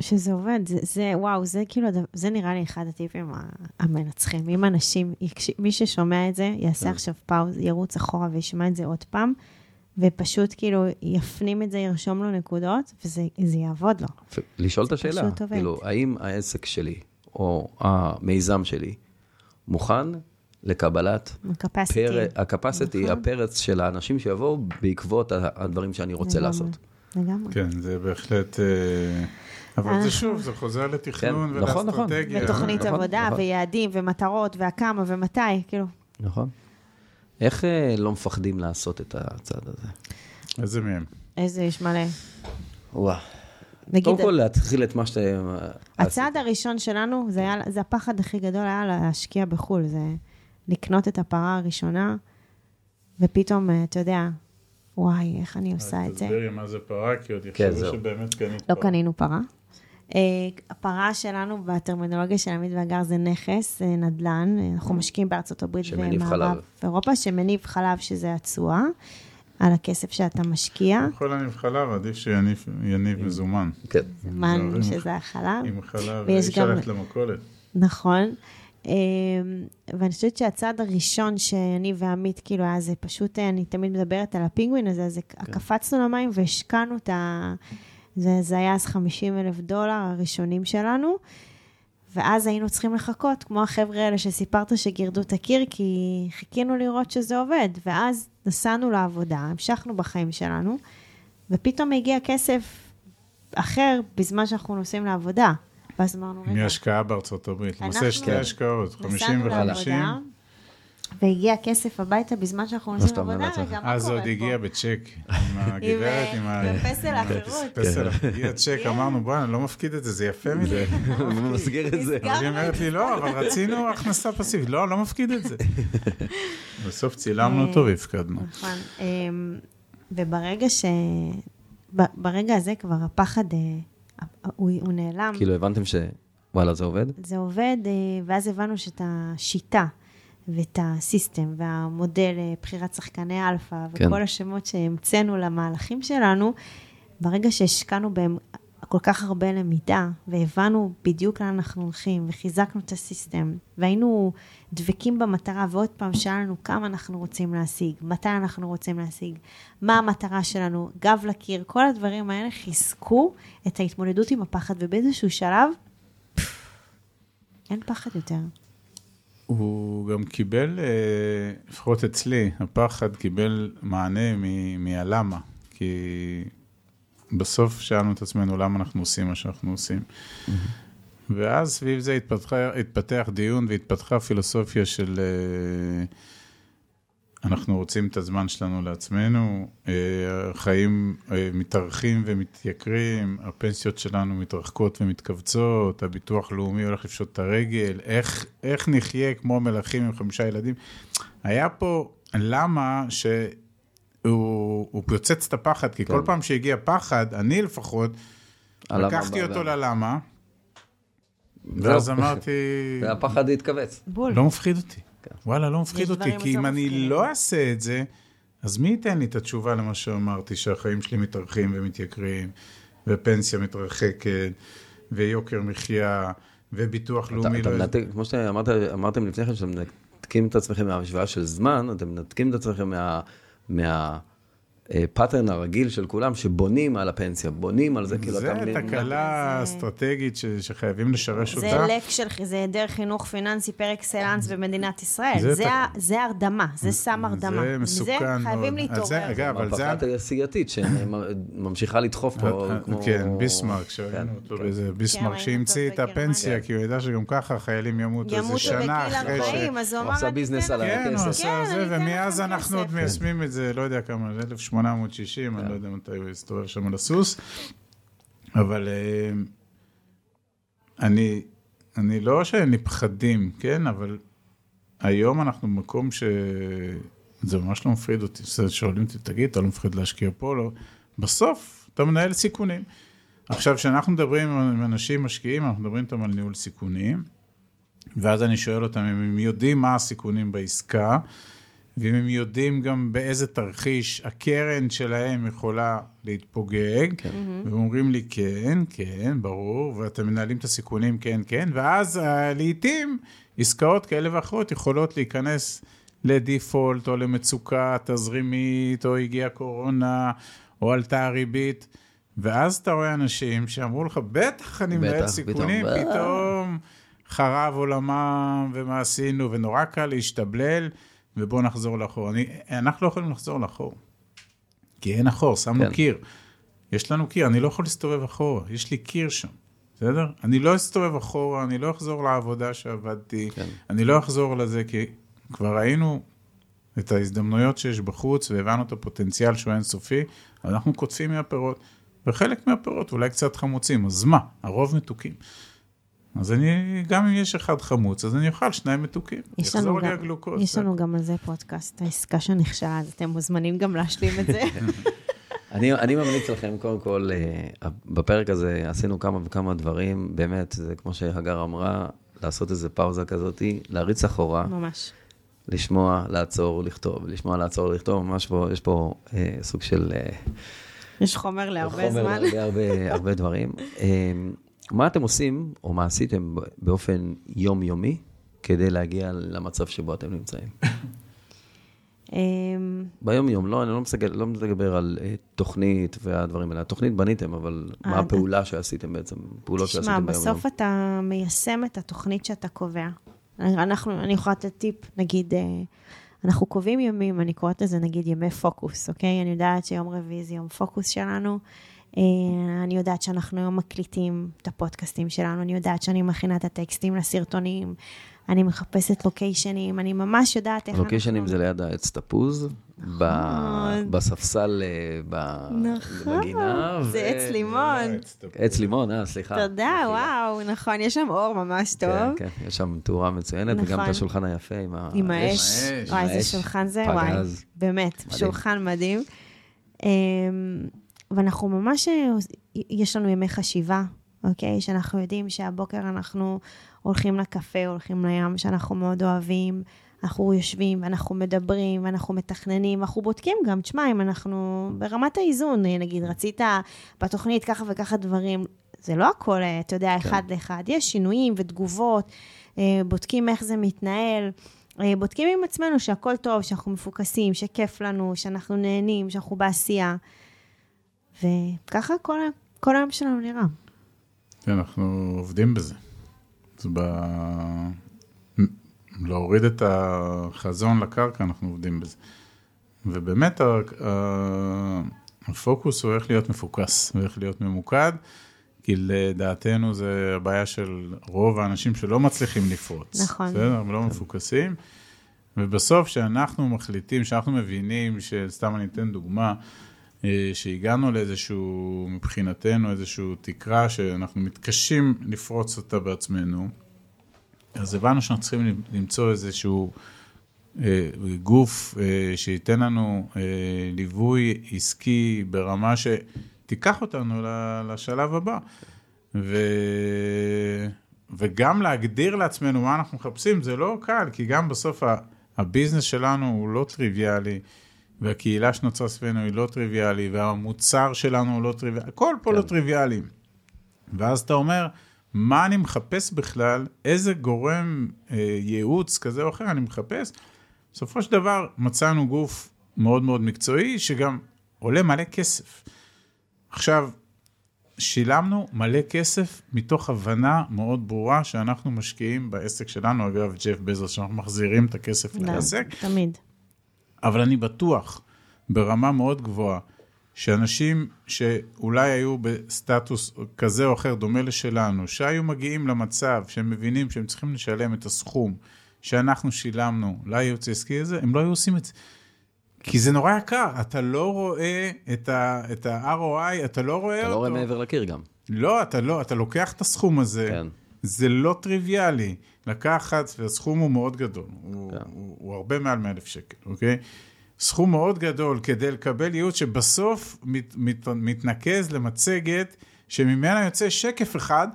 שזה עובד, זה, זה וואו, זה כאילו, זה נראה לי אחד הטיפים המנצחים. אם אנשים, מי ששומע את זה, יעשה כן. עכשיו פאוז, ירוץ אחורה וישמע את זה עוד פעם, ופשוט כאילו יפנים את זה, ירשום לו נקודות, וזה זה יעבוד לו. לשאול את השאלה. כאילו, האם העסק שלי, או המיזם שלי, מוכן לקבלת capacity. פר... הקפסיטי, נכון. הפרץ של האנשים שיבואו בעקבות הדברים שאני רוצה לגמרי, לעשות. לגמרי. כן, זה בהחלט... אה, אבל זה שוב, זה חוזר לתכנון כן, נכון, נכון. ולאסטרטגיה. לתוכנית נכון, עבודה, נכון. ויעדים, ומטרות, והכמה, ומתי, כאילו. נכון. איך אה, לא מפחדים לעשות את הצעד הזה? איזה מהם? איזה, יש מלא. וואו. נגיד, קודם כל, להתחיל את מה שאתם... הצעד הראשון שלנו, זה, היה, זה הפחד הכי גדול היה להשקיע בחו"ל, זה לקנות את הפרה הראשונה, ופתאום, אה, אתה יודע, וואי, איך אני עושה את זה. תסבירי מה זה פרה, כי עוד כן, יחשבו זהו. שבאמת קנית לא פרה. קנינו פרה. אה, הפרה שלנו בטרמינולוגיה של עמית ואגר זה נכס, אה, נדל"ן. אה, אנחנו משקיעים בארצות הברית ומערב חלב. אירופה, שמניב חלב, שזה התשואה, על הכסף שאתה משקיע. יכול להניב חלב, עדיף שיניב יניב מזומן. כן. מן, עם- שזה החלב. עם חלב, ויש גם- למכולת. נכון. אמ, ואני חושבת שהצעד הראשון שאני ועמית, כאילו, היה זה פשוט, אה, אני תמיד מדברת על הפינגווין הזה, אז כן. קפצנו למים והשקענו את ה... זה, זה היה אז 50 אלף דולר הראשונים שלנו, ואז היינו צריכים לחכות, כמו החבר'ה האלה שסיפרת שגירדו את הקיר, כי חיכינו לראות שזה עובד, ואז נסענו לעבודה, המשכנו בחיים שלנו, ופתאום הגיע כסף אחר בזמן שאנחנו נוסעים לעבודה. ואז אמרנו, רגע, מהשקעה בארצות הברית. למעשה אנחנו- שתי השקעות, 50 נסענו ו-50. לעבודה, והגיע כסף הביתה בזמן שאנחנו נוסעים לעבודה, לעצמך. רגע, מה אז קורה עוד פה? הגיע בצ'ק, עם הגברת, עם ה... עם פסל החירות. פסל, הגיע צ'ק, אמרנו, בוא'נה, אני לא מפקיד את זה, זה יפה מדי. הוא מסגיר את זה. אבל היא אומרת לי, לא, אבל רצינו הכנסה פסיבית. לא, לא מפקיד את זה. בסוף צילמנו אותו והפקדנו. נכון. אמ, וברגע ש... ברגע הזה כבר הפחד, אה, הוא הוא נעלם. כאילו, הבנתם ש... וואלה, זה עובד? זה עובד, אה, ואז הבנו שאת השיטה ואת ה system והמודל אה, בחירת שחקני אלפא כן. וכל השמות שהמצאנו למהלכים שלנו, ברגע שהשקענו בהם כל כך הרבה למידה, והבנו בדיוק לאן אנחנו הולכים, וחיזקנו את ה system, והיינו דבקים במטרה, ועוד פעם שאלנו כמה אנחנו רוצים להשיג, מתי אנחנו רוצים להשיג, מה המטרה שלנו, גב לקיר, כל הדברים האלה חיזקו את ההתמודדות עם הפחד, ובאיזשהו שלב, אין פחד יותר. הוא גם קיבל, אה, לפחות אצלי, הפחד קיבל מענה מהלמה. כי בסוף שאלנו את עצמנו למה אנחנו עושים מה שאנחנו עושים. ואז סביב זה התפתחה, התפתח דיון והתפתחה פילוסופיה של אה, אנחנו רוצים את הזמן שלנו לעצמנו, אה, החיים אה, מתארכים ומתייקרים, הפנסיות שלנו מתרחקות ומתכווצות, הביטוח לאומי הולך לפשוט את הרגל, איך, איך נחיה כמו מלכים עם חמישה ילדים. היה פה למה שהוא הוא פוצץ את הפחד, כי כן. כל פעם שהגיע פחד, אני לפחות, לקחתי בא- אותו ללמה. ואז אמרתי, והפחד התכווץ. בול. לא מפחיד אותי. כן. וואלה, לא מפחיד אותי, כי אם אני. לא אעשה את זה, אז מי ייתן לי את התשובה למה שאמרתי, שהחיים שלי מתארכים ומתייקרים, ופנסיה מתרחקת, ויוקר מחיה, וביטוח אתה, לאומי אתה לא... מנתק, כמו שאמרתם לפני כן, שאתם מנתקים את עצמכם מהשוואה של זמן, אתם מנתקים את עצמכם מה, מה, הפאטרן הרגיל של כולם, שבונים על הפנסיה, בונים על זה, כאילו זה אתה... מבין- תקלה זה- אסטרטגית ש- שחייבים לשרש זה אותה. לק של, זה היעדר חינוך פיננסי פר אקסלנס במדינת ישראל. זה זה, תק- זה הרדמה, זה סם הרדמה. זה מסוכן זה מאוד. חייבים על להתעורר. זה, אגב, אבל זה... מהפכה תעשייתית שממשיכה לדחוף פה, כמו... כן, ביסמרק, שראינו כן, אותו כן. באיזה כן, ביסמרק ראינו שהמציא את הפנסיה. כי הוא ידע שגם ככה החיילים ימותו איזה ימותו שנה בגיל אחרי ש... 40, אז הוא הוא אמר, עשה אני ביזנס על לכם. כן, הוא הכסף. עשה כן, זה, ומאז אנחנו עוד. מיישמים את זה, לא יודע כמה, 1860, אני לא יודע מתי הוא הסתובב שם על הסוס. אבל אה, אני, אני לא שאין לי פחדים, כן, אבל היום אנחנו במקום ש... זה ממש לא מפחיד אותי. שואלים אותי, תגיד, אתה לא מפחד להשקיע פה? לא. בסוף, אתה מנהל סיכונים. עכשיו, כשאנחנו מדברים עם אנשים משקיעים, אנחנו מדברים איתם על ניהול סיכונים, ואז אני שואל אותם אם הם יודעים מה הסיכונים בעסקה, ואם הם יודעים גם באיזה תרחיש הקרן שלהם יכולה להתפוגג, כן. והם אומרים לי כן, כן, ברור, ואתם מנהלים את הסיכונים, כן, כן, ואז אה, לעתים עסקאות כאלה ואחרות יכולות להיכנס לדיפולט או למצוקה תזרימית, או הגיעה קורונה, או עלתה הריבית. ואז אתה רואה אנשים שאמרו לך, בטח אני מנהל סיכונים, פתאום, אה. פתאום חרב עולמם, ומה עשינו, ונורא קל להשתבלל, ובואו נחזור לאחור. אני, אנחנו לא יכולים לחזור לאחור, כי אין אחור, שמנו כן. קיר. יש לנו קיר, אני לא יכול להסתובב אחורה, יש לי קיר שם, בסדר? אני לא אסתובב אחורה, אני לא אחזור לעבודה שעבדתי, כן. אני לא אחזור לזה, כי כבר ראינו את ההזדמנויות שיש בחוץ, והבנו את הפוטנציאל שהוא אינסופי, אנחנו קוטפים מהפירות. וחלק מהפירות אולי קצת חמוצים, אז מה? הרוב מתוקים. אז אני, גם אם יש אחד חמוץ, אז אני אוכל שניים מתוקים. יש לנו, גם, הגלוקוז. יש לנו גם על זה פודקאסט, העסקה שנכשל, אז אתם מוזמנים גם להשלים את זה. אני, אני ממליץ לכם, קודם כל, אה, בפרק הזה עשינו כמה וכמה דברים, באמת, זה כמו שהגר אמרה, לעשות איזה פאוזה כזאת, להריץ אחורה, ממש. לשמוע, לעצור, לכתוב, לשמוע, לעצור, לכתוב, ממש פה, יש פה אה, סוג של... אה, יש חומר להרבה חומר זמן. להרבה הרבה, הרבה דברים. אה, מה אתם עושים, או מה עשיתם באופן יומיומי, כדי להגיע למצב שבו אתם נמצאים? אמ, ביום-יום, לא, אני לא מסתכל, לא מדבר על אה, תוכנית והדברים האלה. התוכנית בניתם, אבל מה אה, הפעולה שעשיתם בעצם? פעולות תשמע, שעשיתם ביום-יום. בסוף אתה מיישם את התוכנית שאתה קובע. אנחנו, אני יכולה לתת טיפ, נגיד, אה, אנחנו קובעים ימים, אני קוראת לזה נגיד ימי פוקוס, אוקיי? אני יודעת שיום רביעי זה יום פוקוס שלנו. אה, אני יודעת שאנחנו היום מקליטים את הפודקאסטים שלנו, אני יודעת שאני מכינה את הטקסטים לסרטונים, אני מחפשת לוקיישנים, אני ממש יודעת איך לוקיישנים אנחנו... זה ליד העץ תפוז, ב- בספסל אה, ב- נכון, בגינה. זה ו- עץ לימון. עץ לימון, אה, סליחה. תודה, וואו, נכון, יש שם אור ממש טוב. כן, כן, יש שם תאורה מצוינת, וגם את נכון. השולחן היפה עם עם האש. האש. וואי, איזה. שולחן זה, פגז. וואי. באמת, מדהים. שולחן מדהים. ואנחנו ממש, אה, יש לנו ימי חשיבה, אוקיי? שאנחנו יודעים שהבוקר אנחנו הולכים לקפה, הולכים לים, שאנחנו מאוד אוהבים. אנחנו יושבים, ואנחנו מדברים, ואנחנו מתכננים, אנחנו בודקים גם, תשמע, אם אנחנו ברמת האיזון, נגיד, רצית בתוכנית ככה וככה דברים, זה לא הכל, אה, אתה יודע, אחד לאחד, יש שינויים ותגובות, אה, בודקים איך זה מתנהל. אה, בודקים עם עצמנו שהכל טוב, שאנחנו מפוקסים, שכיף לנו, שאנחנו נהנים, שאנחנו בעשייה. וככה כל, כל היום שלנו נראה. כן, אנחנו עובדים בזה. אז ב... להוריד את החזון לקרקע, אנחנו עובדים בזה. ובאמת הפוקוס הוא איך להיות מפוקס ואיך להיות ממוקד, כי לדעתנו זה הבעיה של רוב האנשים שלא מצליחים לפרוץ. נכון. בסדר? הם לא מפוקסים. ובסוף, כשאנחנו מחליטים, כשאנחנו מבינים, שסתם אני אתן דוגמה, שהגענו לאיזשהו, מבחינתנו, איזשהו תקרה שאנחנו מתקשים לפרוץ אותה בעצמנו, אז הבנו שאנחנו צריכים למצוא איזשהו אה, גוף אה, שייתן לנו אה, ליווי עסקי ברמה שתיקח אותנו לשלב הבא. ו... וגם להגדיר לעצמנו מה אנחנו מחפשים, זה לא קל, כי גם בסוף הביזנס שלנו הוא לא טריוויאלי, והקהילה שנוצרה סביבנו היא לא טריוויאלי, והמוצר שלנו הוא לא טריוויאלי, הכל פה כן. לא טריוויאלי. ואז אתה אומר, מה אני מחפש בכלל, איזה גורם אה, ייעוץ כזה או אחר אני מחפש. בסופו של דבר מצאנו גוף מאוד מאוד מקצועי, שגם עולה מלא כסף. עכשיו, שילמנו מלא כסף מתוך הבנה מאוד ברורה שאנחנו משקיעים בעסק שלנו, אגב, ג'ף בזוס, שאנחנו מחזירים את הכסף לא, לעסק, תמיד. אבל אני בטוח, ברמה מאוד גבוהה, שאנשים שאולי היו בסטטוס כזה או אחר, דומה לשלנו, שהיו מגיעים למצב שהם מבינים שהם צריכים לשלם את הסכום שאנחנו שילמנו לייעוץ העסקי הזה, הם לא היו עושים את זה. כי זה נורא יקר, אתה לא רואה את ה-ROI, אתה לא רואה אתה אותו. לא רואה מעבר לקיר גם. לא, אתה לא, אתה לוקח את הסכום הזה, כן. זה לא טריוויאלי. לקחת, והסכום הוא מאוד גדול, הוא, כן. הוא, הוא הרבה מעל 100 אלף שקל, אוקיי? סכום מאוד גדול כדי לקבל ייעוץ שבסוף מת, מת, מתנקז למצגת שממנה יוצא שקף אחד,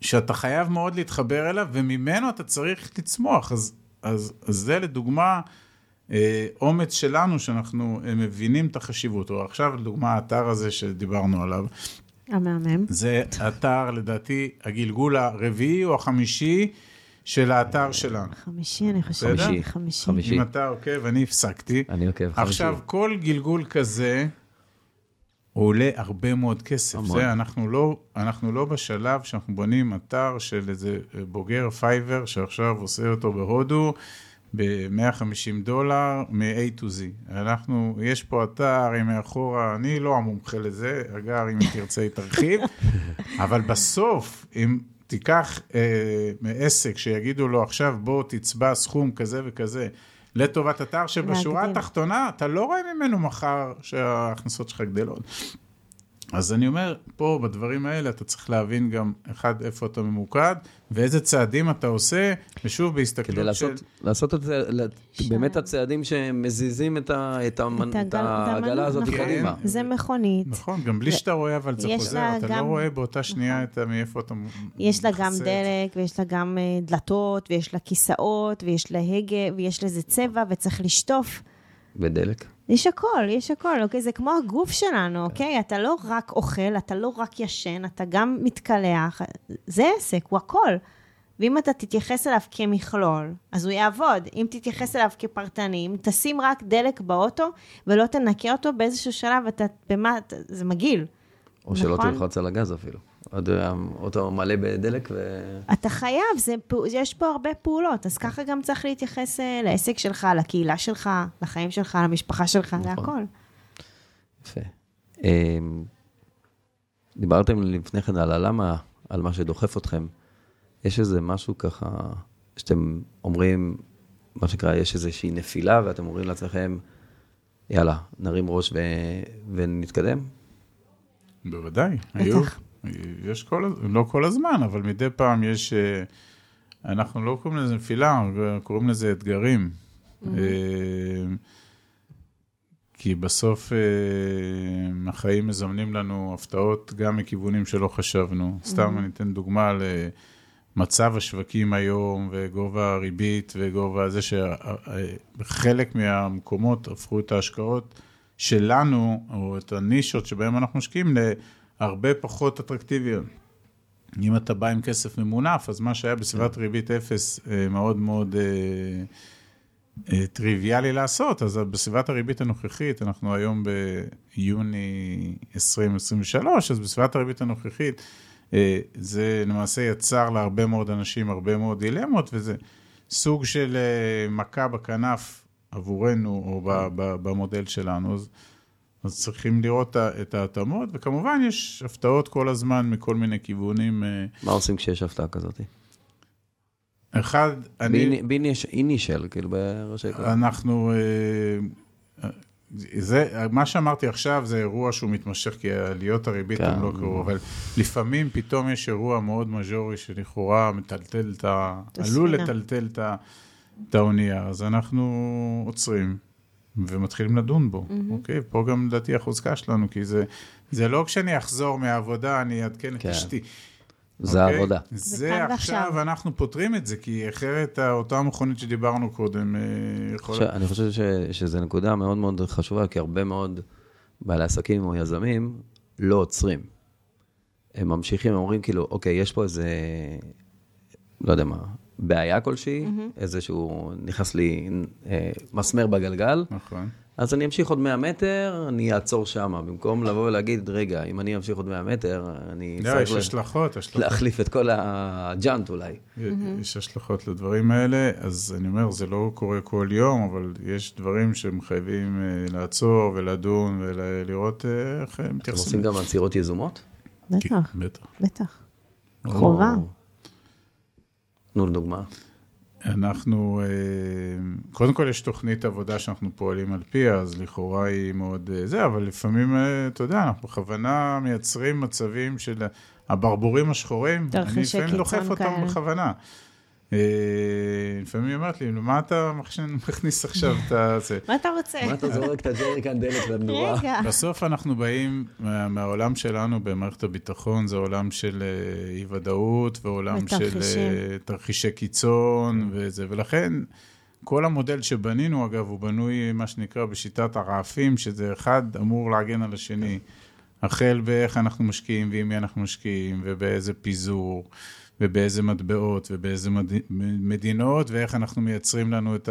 שאתה חייב מאוד להתחבר אליו, וממנו אתה צריך לצמוח. אז, אז, אז זה לדוגמה אה, אומץ שלנו, שאנחנו אה, מבינים את החשיבות. או עכשיו, לדוגמה, האתר הזה שדיברנו עליו, המהמם. זה אתר, לדעתי, הגלגול הרביעי או החמישי של האתר שלנו. חמישי, אני חושבת. בסדר? חמישי. חמישי. אם אתה עוקב, אני הפסקתי. אני עוקב חמישי. עכשיו, כל גלגול כזה עולה הרבה מאוד כסף. המון. זה, אנחנו לא, אנחנו לא בשלב שאנחנו בונים אתר של איזה בוגר Fiverr, שעכשיו עושה אותו בהודו, ב-150 דולר, מ-A to Z. אנחנו, יש פה אתר עם מאחורה, אני לא המומחה לזה, אגב, אם תרצה היא תרחיב, אבל בסוף, אם תיקח אה, מעסק שיגידו לו עכשיו, בוא תצבע סכום כזה וכזה, לטובת אתר שבשורה. התחתונה, אתה לא רואה ממנו מחר שההכנסות שלך גדלות. אז אני אומר, פה בדברים האלה אתה צריך להבין גם, אחד, איפה אתה ממוקד, ואיזה צעדים אתה עושה, ושוב, בהסתכלות כדי לעשות, של... לעשות את זה, ש- באמת הצעדים שמזיזים את, ה, את, המנ, את את הגל- העגלה המנוע, הזאת נכון. קדימה. זה מכונית. נכון, גם בלי ו- שאתה רואה, אבל זה חוזר, אתה לא גם- רואה באותה שנייה את ה- מאיפה אתה יש לה גם מכסה את- דלק, ויש לה גם אה, דלתות, ויש לה כיסאות, ויש לה הגה, ויש לזה צבע, וצריך לשטוף. ודלק. יש הכל, יש הכל, אוקיי? זה כמו הגוף שלנו, אוקיי? אתה לא רק אוכל, אתה לא רק ישן, אתה גם מתקלח. זה עסק, הוא הכל. ואם אתה תתייחס אליו כמכלול, אז הוא יעבוד. אם תתייחס אליו כפרטני, אם תשים רק דלק באוטו ולא תנקה אותו, באיזשהו שלב אתה, במה, זה מגעיל. או שלא נכון. תלחץ על הגז אפילו. עוד אה, אוטו מלא בדלק ו... אתה חייב, זה, יש פה הרבה פעולות, אז ככה גם צריך להתייחס אה, לעסק שלך, לקהילה שלך, לחיים שלך, למשפחה שלך, נכון. להכל. יפה. אמ, דיברתם לפני כן על הלמה, על מה שדוחף אתכם. יש איזה משהו ככה, שאתם אומרים, מה שנקרא, יש איזושהי נפילה, ואתם אומרים לעצמכם, יאללה, נרים ראש ו... ונתקדם? בוודאי, היו. יש כל, לא כל הזמן, אבל מדי פעם יש, אה, אנחנו לא קוראים לזה נפילה, קוראים לזה אתגרים. אה, כי בסוף אה, החיים מזמנים לנו הפתעות גם מכיוונים שלא חשבנו. סתם אני אתן דוגמה למצב השווקים היום, וגובה הריבית, וגובה זה שחלק מהמקומות הפכו את ההשקעות שלנו, או את הנישות שבהן אנחנו משקיעים, להרבה פחות אטרקטיביות. אם אתה בא עם כסף ממונף, אז מה שהיה בסביבת ריבית אפס אה, מאוד מאוד אה, אה, טריוויאלי לעשות, אז בסביבת הריבית הנוכחית, אנחנו היום ביוני 2023, אז בסביבת הריבית הנוכחית, זה למעשה יצר להרבה מאוד אנשים הרבה מאוד דילמות, וזה סוג של מכה בכנף עבורנו, או במודל שלנו. אז, אז צריכים לראות את ההתאמות, וכמובן יש הפתעות כל הזמן מכל מיני כיוונים. אה, מה עושים כשיש הפתעה כזאת? אחד, אני... באינישל, כאילו בראשי כל... אנחנו, אה, זה, מה שאמרתי עכשיו זה אירוע שהוא מתמשך, כי עליות הריבית כן. הם לא קרו, אבל לפעמים פתאום יש אירוע מאוד מז'ורי שלכאורה מטלטל את ה... עלול. לטלטל את ה- את האונייה, אז אנחנו עוצרים ומתחילים לדון בו, אוקיי? פה גם לדעתי החוזקה שלנו, כי זה, זה לא כשאני אחזור מהעבודה, אני אעדכן את כן. אשתי. זה אוקיי? העבודה. זה זה עכשיו, ועכשיו. אנחנו פותרים את זה, כי אחרת אותה מכונית שדיברנו קודם, אה, יכולה... עכשיו, אני חושב ש, שזו נקודה מאוד מאוד חשובה, כי הרבה מאוד בעלי עסקים או יזמים לא עוצרים. הם ממשיכים, הם אומרים כאילו, אוקיי, יש פה איזה, לא יודע מה, בעיה כלשהי, איזשהו, נכנס לי אה, מסמר בגלגל, נכון. אז אני אמשיך עוד 100 מטר, אני אעצור שם, במקום לבוא ולהגיד, רגע, אם אני אמשיך עוד 100 מטר, אני לא, יש לה- השלכות, השלכות. להחליף את כל הג'אנט אולי. יש השלכות לדברים האלה, אז אני אומר, זה לא קורה כל יום, אבל יש דברים שמחייבים אה, לעצור ולדון ולראות אה, איך הם אתם מתייחסים. עושים גם עצירות יזומות? בטח, בטח. בטח. חובה. תנו דוגמה. אנחנו, אה, קודם כל יש תוכנית עבודה שאנחנו פועלים על פיה, אז לכאורה היא מאוד אה, זה, אבל לפעמים, אה, אתה יודע, אנחנו בכוונה מייצרים מצבים של הברבורים השחורים, אני לפעמים דוחף אותם כאלה. בכוונה. אה, לפעמים היא אומרת לי, מה אתה מכניס עכשיו את זה? מה אתה רוצה? מה אתה זורק את הג'ריקן דלת והנורה? רגע. בסוף אנחנו באים מה- מהעולם שלנו במערכת הביטחון, זה עולם של אה, אי-ודאות ועולם של. אה, תרחישי קיצון וזה, ולכן כל המודל שבנינו, אגב, הוא בנוי, מה שנקרא, בשיטת הרעפים, שזה אחד אמור להגן על השני, החל באיך אנחנו משקיעים ועם מי אנחנו משקיעים, ובאיזה פיזור, ובאיזה מטבעות, ובאיזה מד... מדינות, ואיך אנחנו מייצרים לנו את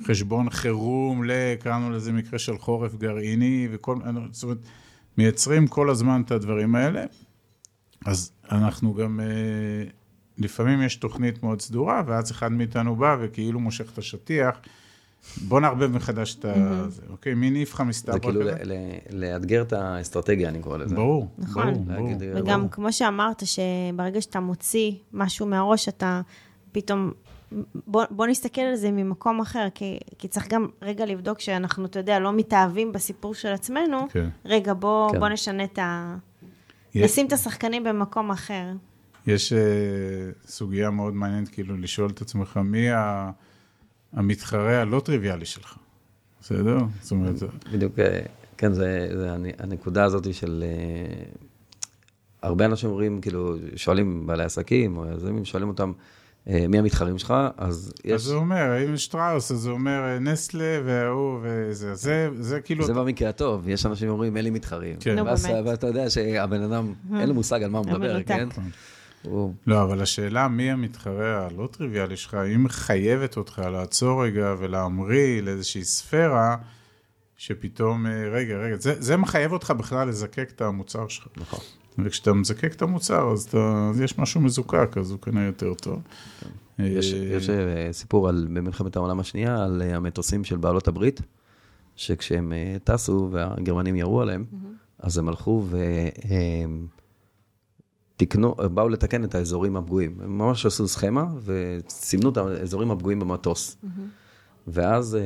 החשבון חירום, קראנו לזה מקרה של חורף גרעיני, וכל, זאת אומרת, מייצרים כל הזמן את הדברים האלה. אז אנחנו גם, אה, לפעמים יש תוכנית מאוד סדורה, ואז אחד מאיתנו בא וכאילו מושך את השטיח. בוא נערבב מחדש את ה... זה, אוקיי, מי נפחא מסתברא זה כאילו לאתגר את האסטרטגיה, אני קורא לזה. ברור, נכון. אה, וגם. כמו שאמרת, שברגע שאתה מוציא משהו מהראש, אתה פתאום... בוא, בוא נסתכל על זה ממקום אחר, כי, כי צריך גם רגע לבדוק שאנחנו, אתה יודע, לא מתאהבים בסיפור של עצמנו. כן. רגע, בוא, כן. בוא נשנה את ה... יש- נשים את השחקנים במקום אחר. יש uh, סוגיה מאוד מעניינת, כאילו, לשאול את עצמך, מי ה- המתחרה הלא טריוויאלי שלך, בסדר? זאת אומרת, זה- בדיוק, אה, כן, זה, זה הנ- הנקודה הזאת של... אה, הרבה אנשים אומרים, כאילו, שואלים בעלי עסקים, או יזמים, שואלים אותם, אה, מי המתחרים שלך? אז יש... אז הוא אומר, אם שטראוס, אז הוא אומר נסטלה וההוא וזה, זה, זה כאילו... זה במקרה הטוב, יש אנשים שאומרים, אין לי מתחרים. כן. נו, באמת. ואתה יודע שהבן אדם, אין לו מושג על מה הוא הוא מדבר, מנותק. כן? הוא... לא, אבל השאלה מי המתחרה הלא טריוויאלי שלך, היא מחייבת אותך לעצור רגע ולהמריא לאיזושהי ספירה, שפתאום, אה, רגע, רגע, זה, זה מחייב אותך בכלל לזקק את המוצר שלך. נכון. וכשאתה מזקק את המוצר, אז, אתה, אז יש משהו מזוקק, אז הוא כנראה יותר טוב. יש, אה, יש אה, סיפור על, במלחמת העולם השנייה על המטוסים של בעלות הברית, שכשהם טסו והגרמנים ירו עליהם, אז הם הלכו והם תיקנו, באו לתקן את האזורים הפגועים. הם ממש עשו סכמה וסימנו את האזורים הפגועים במטוס. ואז אה,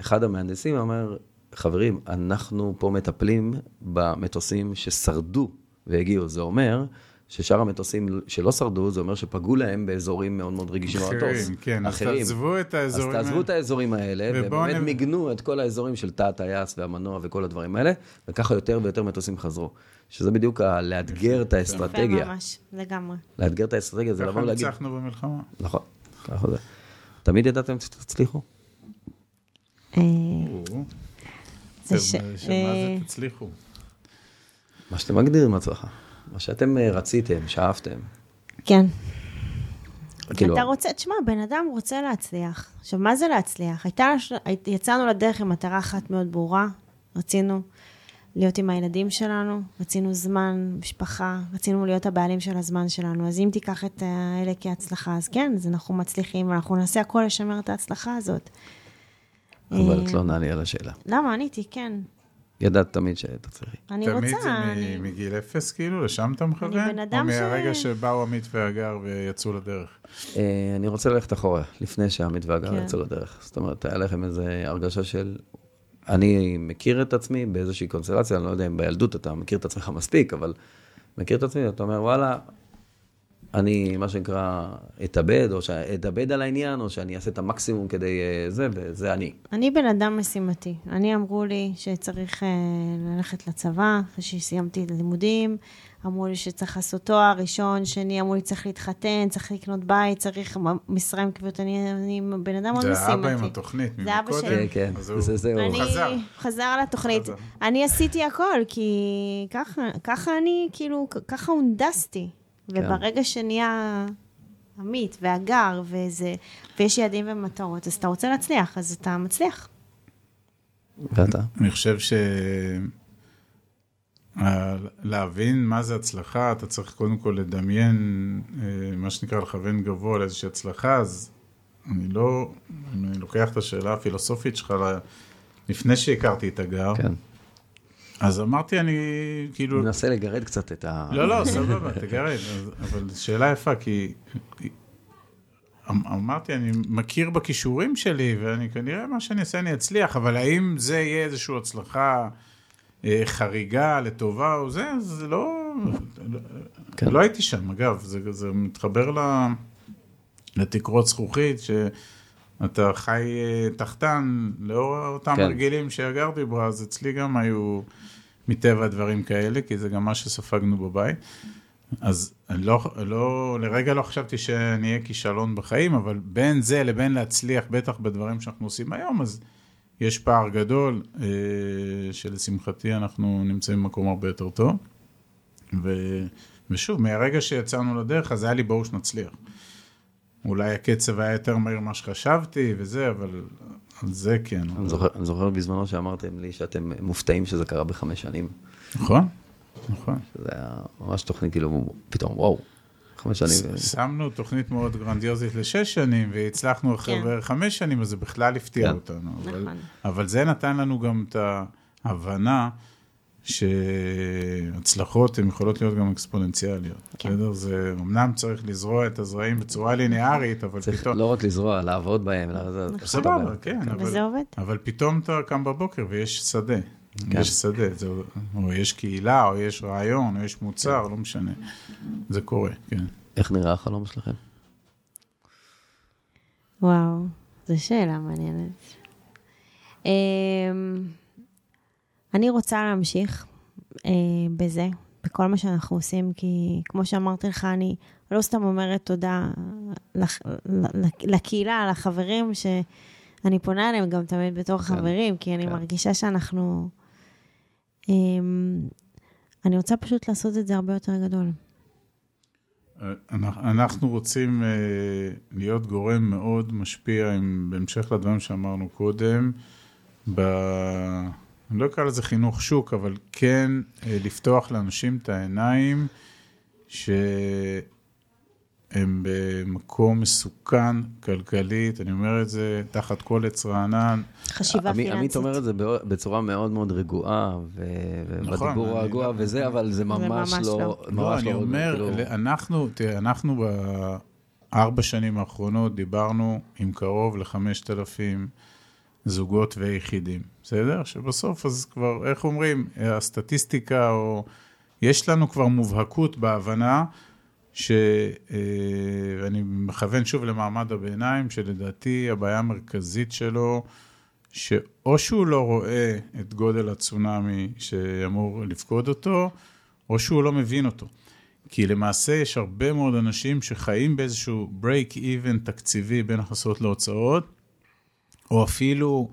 אחד המהנדסים אומר, חברים, אנחנו פה מטפלים במטוסים ששרדו והגיעו. זה אומר ששאר המטוסים שלא שרדו, זה אומר שפגעו להם באזורים מאוד מאוד רגישים במטוס. אחרים, כן, אז תעזבו את האזורים אז תעזבו את האזורים האלה, ובאמת נ- מיגנו את כל האזורים של תא הטייס והמנוע וכל הדברים האלה, וככה יותר ויותר מטוסים חזרו. שזה בדיוק ה- לאתגר את יפה האסטרטגיה. ממש, לגמרי. לאתגר את האסטרטגיה זה לבוא ככה ולהגיד, ניצחנו במלחמה. נכון, ככה זה. תמיד ידעתם שתצליחו? אה, זה ש- שמה זה אה, תצליחו? מה שאתם מגדירים הצלחה. מה שאתם אה, רציתם, שאפתם. כן. כאילו, אתה רוצה, תשמע, בן אדם רוצה להצליח. עכשיו, מה זה להצליח? הייתה, הי- יצאנו לדרך עם מטרה אחת מאוד ברורה, רצינו להיות עם הילדים שלנו, רצינו זמן, משפחה, רצינו להיות הבעלים של הזמן שלנו. אז אם תיקח את האלה כהצלחה, אז כן, אז אנחנו מצליחים, ואנחנו נעשה הכל לשמר את ההצלחה הזאת. אבל אה, את לא עונה לי על השאלה. למה? עניתי, כן. ידעת תמיד שתצליחי. אני תמיד רוצה, זה מ- אני... מגיל אפס, כאילו? לשם אתה מכוון? בן אדם או ש- מהרגע שבאו עמית והגר ויצאו לדרך? אה, אני רוצה ללכת אחורה, לפני שעמית והגר כן. יצאו לדרך. זאת אומרת, היה לכם איזו הרגשה של... אני מכיר את עצמי באיזושהי קונסטלציה, אני לא יודע אם בילדות אתה מכיר את עצמך מספיק, אבל מכיר את עצמי, אתה אומר, וואלה, אני, מה שנקרא, אתאבד, או שאתאבד על העניין, או שאני אעשה את המקסימום כדי אה, זה, וזה אני. אני בן אדם משימתי. אני אמרו לי שצריך אה, ללכת לצבא, אחרי שסיימתי את הלימודים. אמרו לי שצריך לעשות תואר ראשון, שני, אמרו לי צריך להתחתן, צריך לקנות בית, צריך משרה עם קביעות. אני, אני בן אדם מאוד זה משימתי. האבא עם התוכנית, זה אבא ממקודם. שלי. כן, כן, הוא- זה זהו. אני חזר. חזר על התוכנית. חזר. אני עשיתי הכל, כי ככה, ככה אני, כאילו, ככה הונדסתי. כן. וברגע שנהיה עמית והגר, וזה, ויש יעדים ומטרות, אז אתה רוצה להצליח, אז אתה מצליח. ואתה? אני חושב ש... להבין מה זה הצלחה, אתה צריך קודם כל לדמיין, אה, מה שנקרא לכוון גבוה לאיזושהי הצלחה, אז אני לא, אם אני לוקח את השאלה הפילוסופית שלך לפני שהכרתי את הגר, כן. אז אמרתי, אני כאילו... מנסה לגרד קצת את ה... לא, לא, סבבה, תגרד. אבל שאלה יפה, כי אמ- אמרתי, אני מכיר בכישורים שלי, ואני כנראה מה שאני אעשה אני אצליח, אבל האם זה יהיה איזושהי הצלחה אה, חריגה לטובה או זה, זה לא... כן. לא הייתי שם, אגב, זה, זה מתחבר ל, לתקרות זכוכית, שאתה חי אה, תחתן, לאור אותם כן. הרגלים שאגרתי בו, אז אצלי גם היו מטבע הדברים כאלה, כי זה גם מה שספגנו בבית. אז אני לא, לא, לרגע לא חשבתי שאני אהיה כישלון בחיים, אבל בין זה לבין להצליח, בטח בדברים שאנחנו עושים היום, אז יש פער גדול, אה, שלשמחתי אנחנו נמצאים במקום הרבה יותר טוב. ו, ושוב, מהרגע שיצאנו לדרך, אז היה לי ברור שנצליח. אולי הקצב היה יותר מהיר ממה שחשבתי וזה, אבל על זה כן. אני זוכר, אני זוכר בזמנו שאמרתם לי שאתם מופתעים שזה קרה בחמש שנים. נכון, נכון. זה היה ממש תוכנית, כאילו, פתאום, וואו, חמש שנים. ש- שמנו תוכנית מאוד גרנדיוזית לשש שנים, והצלחנו אחרי כן. בערך חמש שנים, אז זה בכלל הפתיע כן. אותנו. אבל, נכון. אבל זה נתן לנו גם את ההבנה שהצלחות הן יכולות להיות גם אקספוננציאליות. כן. בסדר? זה, אמנם צריך לזרוע את הזרעים בצורה ליניארית, אבל צריך פתאום... לא רק לזרוע, לעבוד בהם. לא, זה- נכון. סבבה, כן, אבל, וזה עובד. אבל פתאום אתה קם בבוקר ויש שדה. כן. יש שדה, זה, או יש קהילה, או יש רעיון, או יש מוצר, לא משנה. זה קורה, כן. איך נראה החלום שלכם? וואו, זו שאלה מעניינת. אני רוצה להמשיך אה, בזה, בכל מה שאנחנו עושים, כי כמו שאמרתי לך, אני לא סתם אומרת תודה לח- לקהילה, לחברים שאני פונה אליהם גם תמיד בתור כן, חברים, כי אני כן. מרגישה שאנחנו... אמ, אני רוצה פשוט לעשות את זה הרבה יותר גדול. אנחנו- אנחנו רוצים אה, להיות גורם מאוד משפיע, עם, בהמשך לדברים שאמרנו קודם, ב... אני לא אקרא לזה חינוך שוק, אבל כן אה, לפתוח לאנשים את העיניים שהם במקום מסוכן כלכלית, אני אומר את זה תחת כל עץ רענן. חשיבה פיננסית. עמית אומר את זה בצורה מאוד מאוד רגועה, נכון, ובדיבור אני רגוע לא- וזה, אבל זה ממש לא... לא. לא, ממש אני אומר, אנחנו, תראה, אנחנו בארבע שנים האחרונות דיברנו עם קרוב לחמשת אלפים זוגות ויחידים, בסדר? שבסוף אז כבר, איך אומרים, הסטטיסטיקה או... יש לנו כבר מובהקות בהבנה שאני מכוון שוב למעמד הביניים, שלדעתי הבעיה המרכזית שלו, שאו שהוא לא רואה את גודל הצונאמי שאמור לפקוד אותו, או שהוא לא מבין אותו. כי למעשה יש הרבה מאוד אנשים שחיים באיזשהו break even תקציבי בין הכנסות להוצאות, או אפילו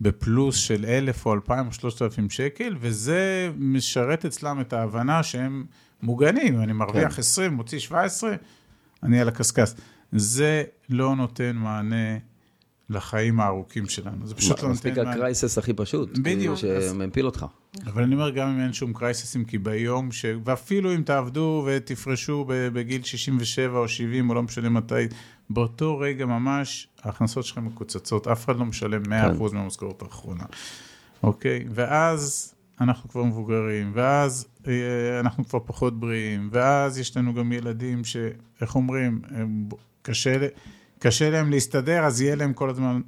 בפלוס של אלף או אלפיים או שלושת אלפים שקל, וזה משרת אצלם את ההבנה שהם מוגנים. אני מרוויח כן. 20, מוציא 17, אני על הקשקש. זה לא נותן מענה לחיים הארוכים שלנו. זה פשוט לא מספיק נותן מענה. הקרייסס הכי פשוט. בדיוק. כאילו, שמפיל אותך. אבל אני אומר, גם אם אין שום קרייססים, כי ביום ש... ואפילו אם תעבדו ותפרשו בגיל 67 או 70, או לא משנה מתי, באותו רגע ממש ההכנסות שלכם מקוצצות, אף אחד לא משלם 100% כן. מהמשכורת האחרונה. אוקיי? ואז אנחנו כבר מבוגרים, ואז אה, אנחנו כבר פחות בריאים, ואז יש לנו גם ילדים ש... איך אומרים? הם... קשה, קשה להם להסתדר, אז יהיה להם כל הזמן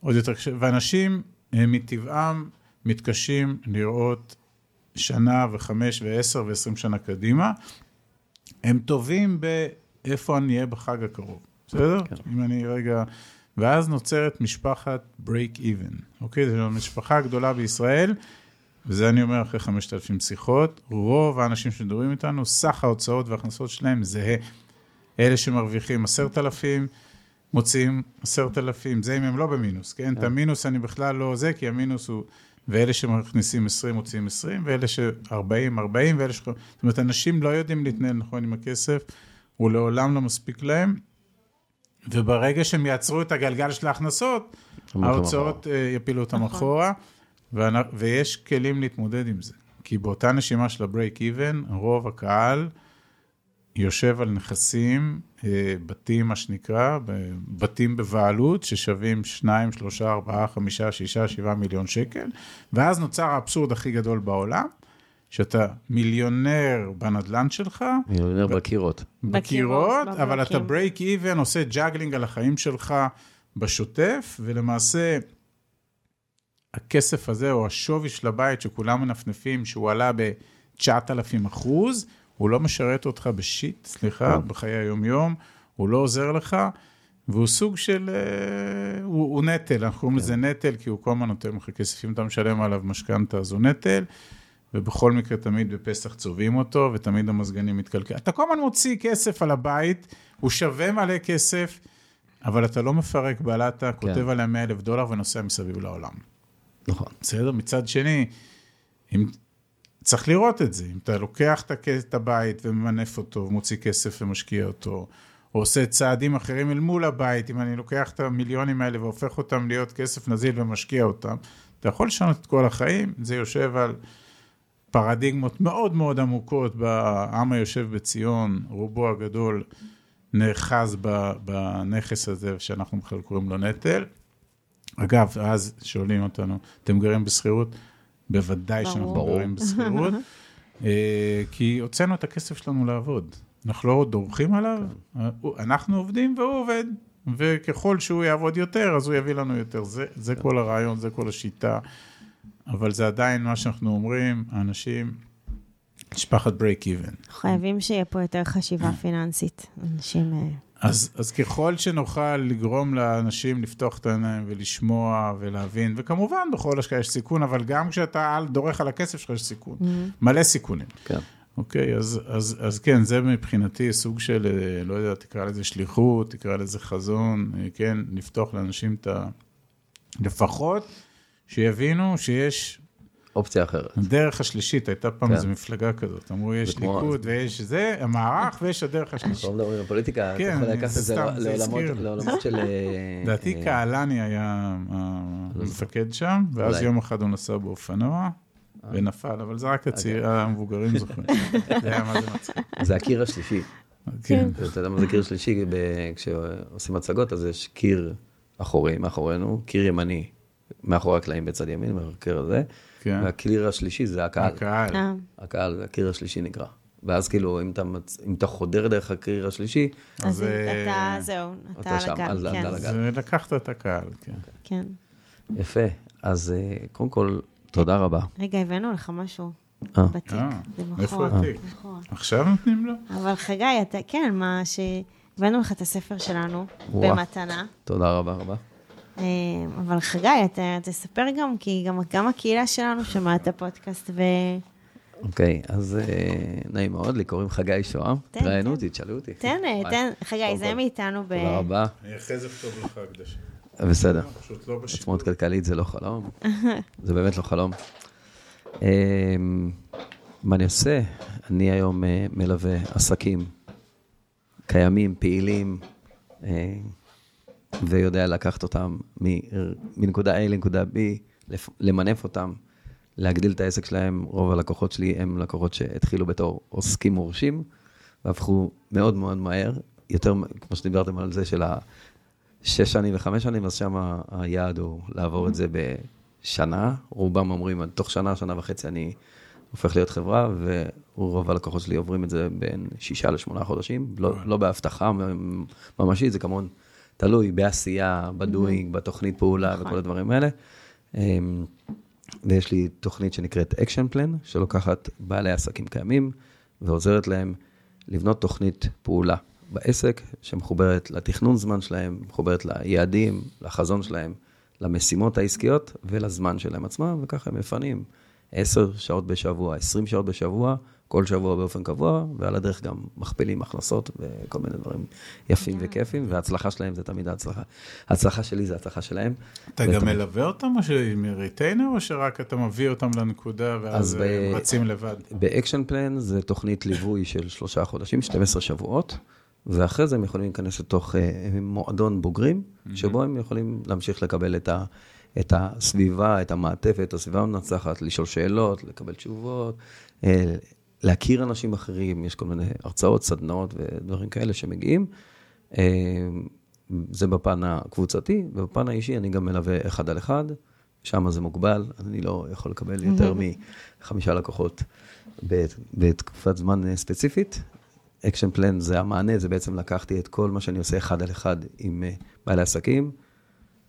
עוד יותר קשה. ואנשים הם מטבעם מתקשים לראות שנה וחמש ועשר ועשרים שנה קדימה. הם טובים באיפה אני אהיה בחג הקרוב, בסדר? כן. אם אני רגע... ואז נוצרת משפחת break even, אוקיי? זו המשפחה הגדולה בישראל, וזה אני אומר אחרי 5,000 שיחות, רוב האנשים שמדברים איתנו, סך ההוצאות וההכנסות שלהם זהה. אלה שמרוויחים 10,000, מוציאים 10,000, זה אם הם לא במינוס, כן? את המינוס אני בכלל לא זה, כי המינוס הוא... ואלה שמכניסים 20 מוציאים 20, ואלה ש-40, 40, ואלה ש... זאת אומרת, אנשים לא יודעים להתנהל נכון עם הכסף, הוא לעולם לא מספיק להם, וברגע שהם יעצרו את הגלגל של ההכנסות, ההוצאות אה, יפילו אותם נכון. אחורה, ואנ- ויש כלים להתמודד עם זה. כי באותה נשימה של ה-break even, רוב הקהל יושב על נכסים, אה, בתים, מה שנקרא, בתים בבעלות, ששווים 2, 3, 4, 5, 6, 7 מיליון שקל, ואז נוצר האבסורד הכי גדול בעולם, שאתה מיליונר בנדלן שלך, מיליונר בקירות. בקירות, בקירות, אבל אתה בבלוקים. break even, עושה juggling על החיים שלך בשוטף, ולמעשה הכסף הזה, או השווי של הבית שכולם מנפנפים, שהוא עלה ב-9,000 אחוז, הוא לא משרת אותך בשיט, סליחה, בחיי היום-יום, הוא לא עוזר לך, והוא סוג של, אה, הוא, הוא נטל, אנחנו קוראים לזה נטל, כי הוא כל הזמן נותן לך כסף, אם אתה משלם עליו משכנתה, אז הוא נטל. ובכל מקרה תמיד בפסח צובעים אותו, ותמיד המזגנים מתקלקלים. אתה כל הזמן מוציא כסף על הבית, הוא שווה מלא כסף, אבל אתה לא מפרק בלטה, כותב עליה 100 אלף דולר ונוסע מסביב לעולם. נכון. בסדר? מצד שני, אם... צריך לראות את זה. אם אתה לוקח את הבית וממנף אותו, ומוציא כסף ומשקיע אותו, או עושה צעדים אחרים אל מול הבית, אם אני לוקח את המיליונים האלה והופך אותם להיות כסף נזיל ומשקיע אותם, אתה יכול לשנות את כל החיים, זה יושב על פרדיגמות מאוד מאוד עמוקות בעם היושב בציון, רובו הגדול נאחז ב- בנכס הזה שאנחנו בכלל קוראים לו נטל. אגב, אז שואלים אותנו, אתם גרים בשכירות? בוודאי ברור. שאנחנו ברור. גרים בשכירות, אה, כי הוצאנו את הכסף שלנו לעבוד. אנחנו לא דורכים עליו, אנחנו עובדים והוא עובד, וככל שהוא יעבוד יותר, אז הוא יביא לנו יותר. זה, זה כל הרעיון, זה כל השיטה, אבל זה עדיין מה שאנחנו אומרים, האנשים, משפחת break even. חייבים שיהיה פה יותר חשיבה פיננסית. אנשים... אה, אז, אז ככל שנוכל לגרום לאנשים לפתוח את העיניים ולשמוע ולהבין, וכמובן בכל השקעה יש סיכון, אבל גם כשאתה על- דורך על הכסף שלך יש סיכון, מלא סיכונים. כן. אוקיי, אז, אז, אז כן, זה מבחינתי סוג של, אה, לא יודע, תקרא לזה שליחות, תקרא לזה חזון, אה, כן, לפתוח לאנשים את ה... לפחות שיבינו שיש אופציה אחרת. הדרך השלישית, הייתה פעם כן. איזו מפלגה כזאת, אמרו יש זה ליכוד ויש זה, המערך ויש הדרך השלישית. אנחנו לא מדברים על פוליטיקה, אתה כן, יכול לקחת זה את זה זה לעולמות- של... אה, לדעתי אה, קהלני היה המפקד שם, ואז. יום אחד הוא נסע באופנוע ונפל, אבל זה רק הצעיר- המבוגרים זוכרים. זה היה מה זה מצחיק. זה הקיר השלישי. כן. אתה יודע מה זה קיר שלישי? כשעושים הצגות, אז יש קיר אחורי מאחורינו, קיר ימני מאחורי הקלעים בצד ימין, בקיר הזה, כן. והקיר השלישי זה הקהל. הקהל. אה, הקהל, הקיר השלישי נקרא. ואז כאילו, אם אתה, מצ... אם אתה חודר דרך הקיר השלישי, אז אה, אתה, זהו, אתה אתה על שם, הגל, אז כן. אתה על הגל. אז לקחת את הקהל, כן. כן. יפה. אז אה, קודם כל, תודה רבה. רגע, הבאנו לך משהו אה. בתיק. איפה. התיק? עכשיו נותנים לו? אבל חגי, אתה, כן, מה ש... הבאנו לך את הספר שלנו. במתנה. תודה רבה רבה. אה, אבל חגי, אתה תספר גם, כי גם, גם הקהילה שלנו שומעת את הפודקאסט, ו... אוקיי, אז אה, נעים מאוד, לי קוראים חגי שוהם. תן, תראיינו. אותי, תשאלו אותי. תן, אה. תן, חגי, זה מאיתנו ב... תודה רבה. אני אחרי זה אכתוב לך הקדשה. בסדר. פשוט לא בשידור. עצמאות כלכלית זה לא חלום, זה באמת לא חלום. אמ, מה אני עושה? אני היום מלווה עסקים קיימים, פעילים, ויודע לקחת אותם מנקודה A לנקודה B, למנף אותם, להגדיל את העסק שלהם. רוב הלקוחות שלי הם לקוחות שהתחילו בתור עוסקים מורשים, והפכו מאוד מאוד מהר, יותר, כמו שדיברתם על זה של השש שנים וחמש שנים, אז שם היעד הוא לעבור את זה בשנה. רובם אומרים, תוך שנה, שנה וחצי אני הופך להיות חברה, ורוב הלקוחות שלי עוברים את זה בין שישה לשמונה חודשים, לא, לא בהבטחה ממשית, זה כמובן תלוי בעשייה, ב doing, בתוכנית פעולה נכון. וכל הדברים האלה. אמ, ויש לי תוכנית שנקראת Action Plan, שלוקחת בעלי עסקים קיימים ועוזרת להם לבנות תוכנית פעולה בעסק, שמחוברת לתכנון זמן שלהם, מחוברת ליעדים, לחזון שלהם, למשימות העסקיות ולזמן שלהם עצמם, וככה הם מפנים 10 שעות בשבוע, 20 שעות בשבוע, כל שבוע באופן קבוע, ועל הדרך גם מכפילים הכנסות וכל מיני דברים יפים וכיפים, וההצלחה שלהם זה תמיד ההצלחה. ההצלחה שלי זה ההצלחה שלהם. אתה גם מלווה אותם, או עם retainer, או שרק אתה מביא אותם לנקודה ואז אז ב- הם רצים לבד? ב Action Plan זה תוכנית ליווי של שלושה חודשים, 12 שבועות, ואחרי זה הם יכולים להיכנס לתוך אה, מועדון בוגרים, שבו הם יכולים להמשיך לקבל את, ה, את הסביבה, את המעטפת, את הסביבה המנצחת, לשאול שאלות, לקבל תשובות, אה, להכיר אנשים אחרים, יש כל מיני הרצאות, סדנאות ודברים כאלה שמגיעים. אה, זה בפן הקבוצתי, ובפן האישי אני גם מלווה אחד על אחד, שם זה מוגבל, אני לא יכול לקבל יותר מחמישה לקוחות בתקופת זמן אה, ספציפית. Action Plan זה המענה, זה בעצם לקחתי את כל מה שאני עושה אחד על אחד עם בעלי עסקים,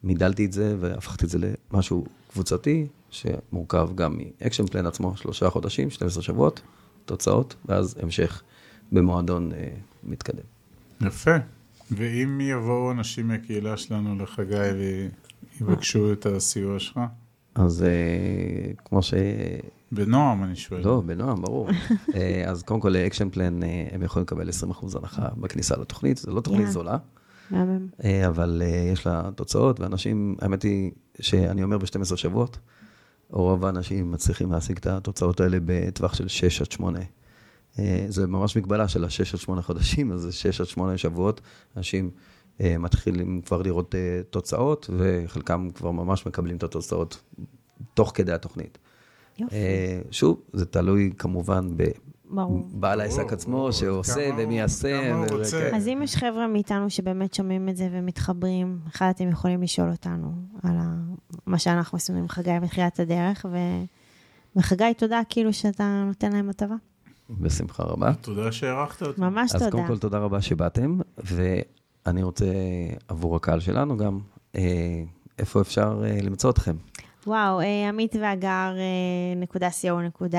מידלתי את זה והפכתי את זה למשהו קבוצתי, שמורכב גם מ Action Plan עצמו, שלושה חודשים, 12 שבועות, תוצאות, ואז המשך במועדון אה, מתקדם. יפה. ואם יבואו אנשים מהקהילה שלנו לחגי ויבקשו את הסיוע שלך? אז אה, כמו ש... בנועם, אני שואל. לא, בנועם, ברור. אה, אז קודם כל, Action Plan, אה, הם יכולים לקבל 20% הנחה בכניסה לתוכנית, זו לא תוכנית זולה. אה, אבל יש לה תוצאות, ואנשים, האמת היא שאני אומר ב-12 שבועות, רוב האנשים מצליחים להשיג את התוצאות האלה בטווח של 6 עד 8. אה, זה ממש מגבלה של ה-6 עד 8 חודשים, אז זה 6 עד 8 שבועות, אנשים מתחילים כבר לראות תוצאות, וחלקם כבר ממש מקבלים את התוצאות תוך כדי התוכנית. יופי. שוב, זה תלוי כמובן ברור. בעל העסק עצמו, שעושה ומי יעשה. אז אם יש חבר'ה מאיתנו שבאמת שומעים את זה ומתחברים, אחד אתם יכולים לשאול אותנו על מה שאנחנו עשינו עם חגי בתחילת הדרך, וחגי, תודה כאילו שאתה נותן להם הטבה. בשמחה רבה. תודה שהערכת אותי. ממש תודה. אז קודם כל, תודה רבה שבאתם, ואני רוצה עבור הקהל שלנו גם, אה, איפה אפשר אה, למצוא אתכם? וואו, אה, עמית ואגר, אה, נקודה co.il,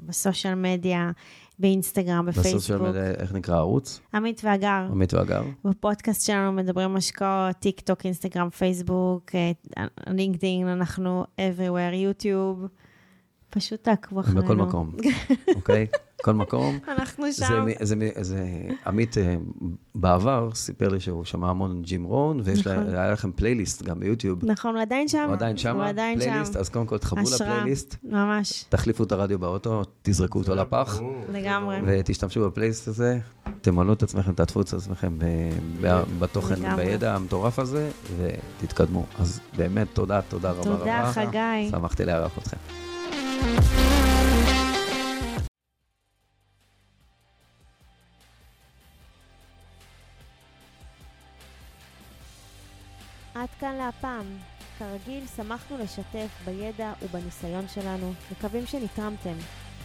ב social media, באינסטגרם, בפייסבוק. ב social media, איך נקרא הערוץ? עמית והגר. עמית והגר. בפודקאסט שלנו מדברים השקעות, טיק טוק, אינסטגרם, פייסבוק, אה, לינקדאין, אנחנו everywhere, יוטיוב. פשוט תעקבו אחרינו. בכל מקום, אוקיי? כל מקום. אנחנו שם. זה, זה, זה, עמית אה, בעבר סיפר לי שהוא שמע המון ג'ים רון, ויש נכון. לה, היה לכם פלייליסט גם ביוטיוב. נכון, הוא עדיין שם. הוא עדיין שם, הוא עדיין פלייליסט, שם. אז קודם כל תחברו לפלייליסט. ממש. תחליפו את הרדיו באוטו, תזרקו אותו לפח. לגמרי. ותשתמשו בפלייליסט הזה, תמלאו את עצמכם, תעטפו את עצמכם בתוכן, בידע המטורף הזה, ותתקדמו. אז באמת, תודה, תודה רבה רבה. תודה, חגי. שמחתי לארח אתכם. עד כאן להפעם. כרגיל, שמחנו לשתף בידע ובניסיון שלנו, מקווים שנתרמתם.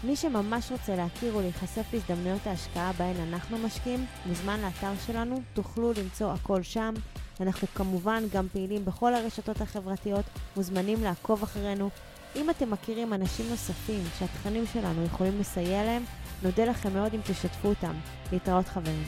מי שממש רוצה להכיר ולהיחשף להזדמנויות ההשקעה בהן אנחנו משקיעים, מוזמן לאתר שלנו, תוכלו למצוא הכל שם. אנחנו כמובן גם פעילים בכל הרשתות החברתיות, מוזמנים לעקוב אחרינו. אם אתם מכירים אנשים נוספים שהתכנים שלנו יכולים לסייע להם, נודה לכם מאוד אם תשתפו אותם. להתראות חברים.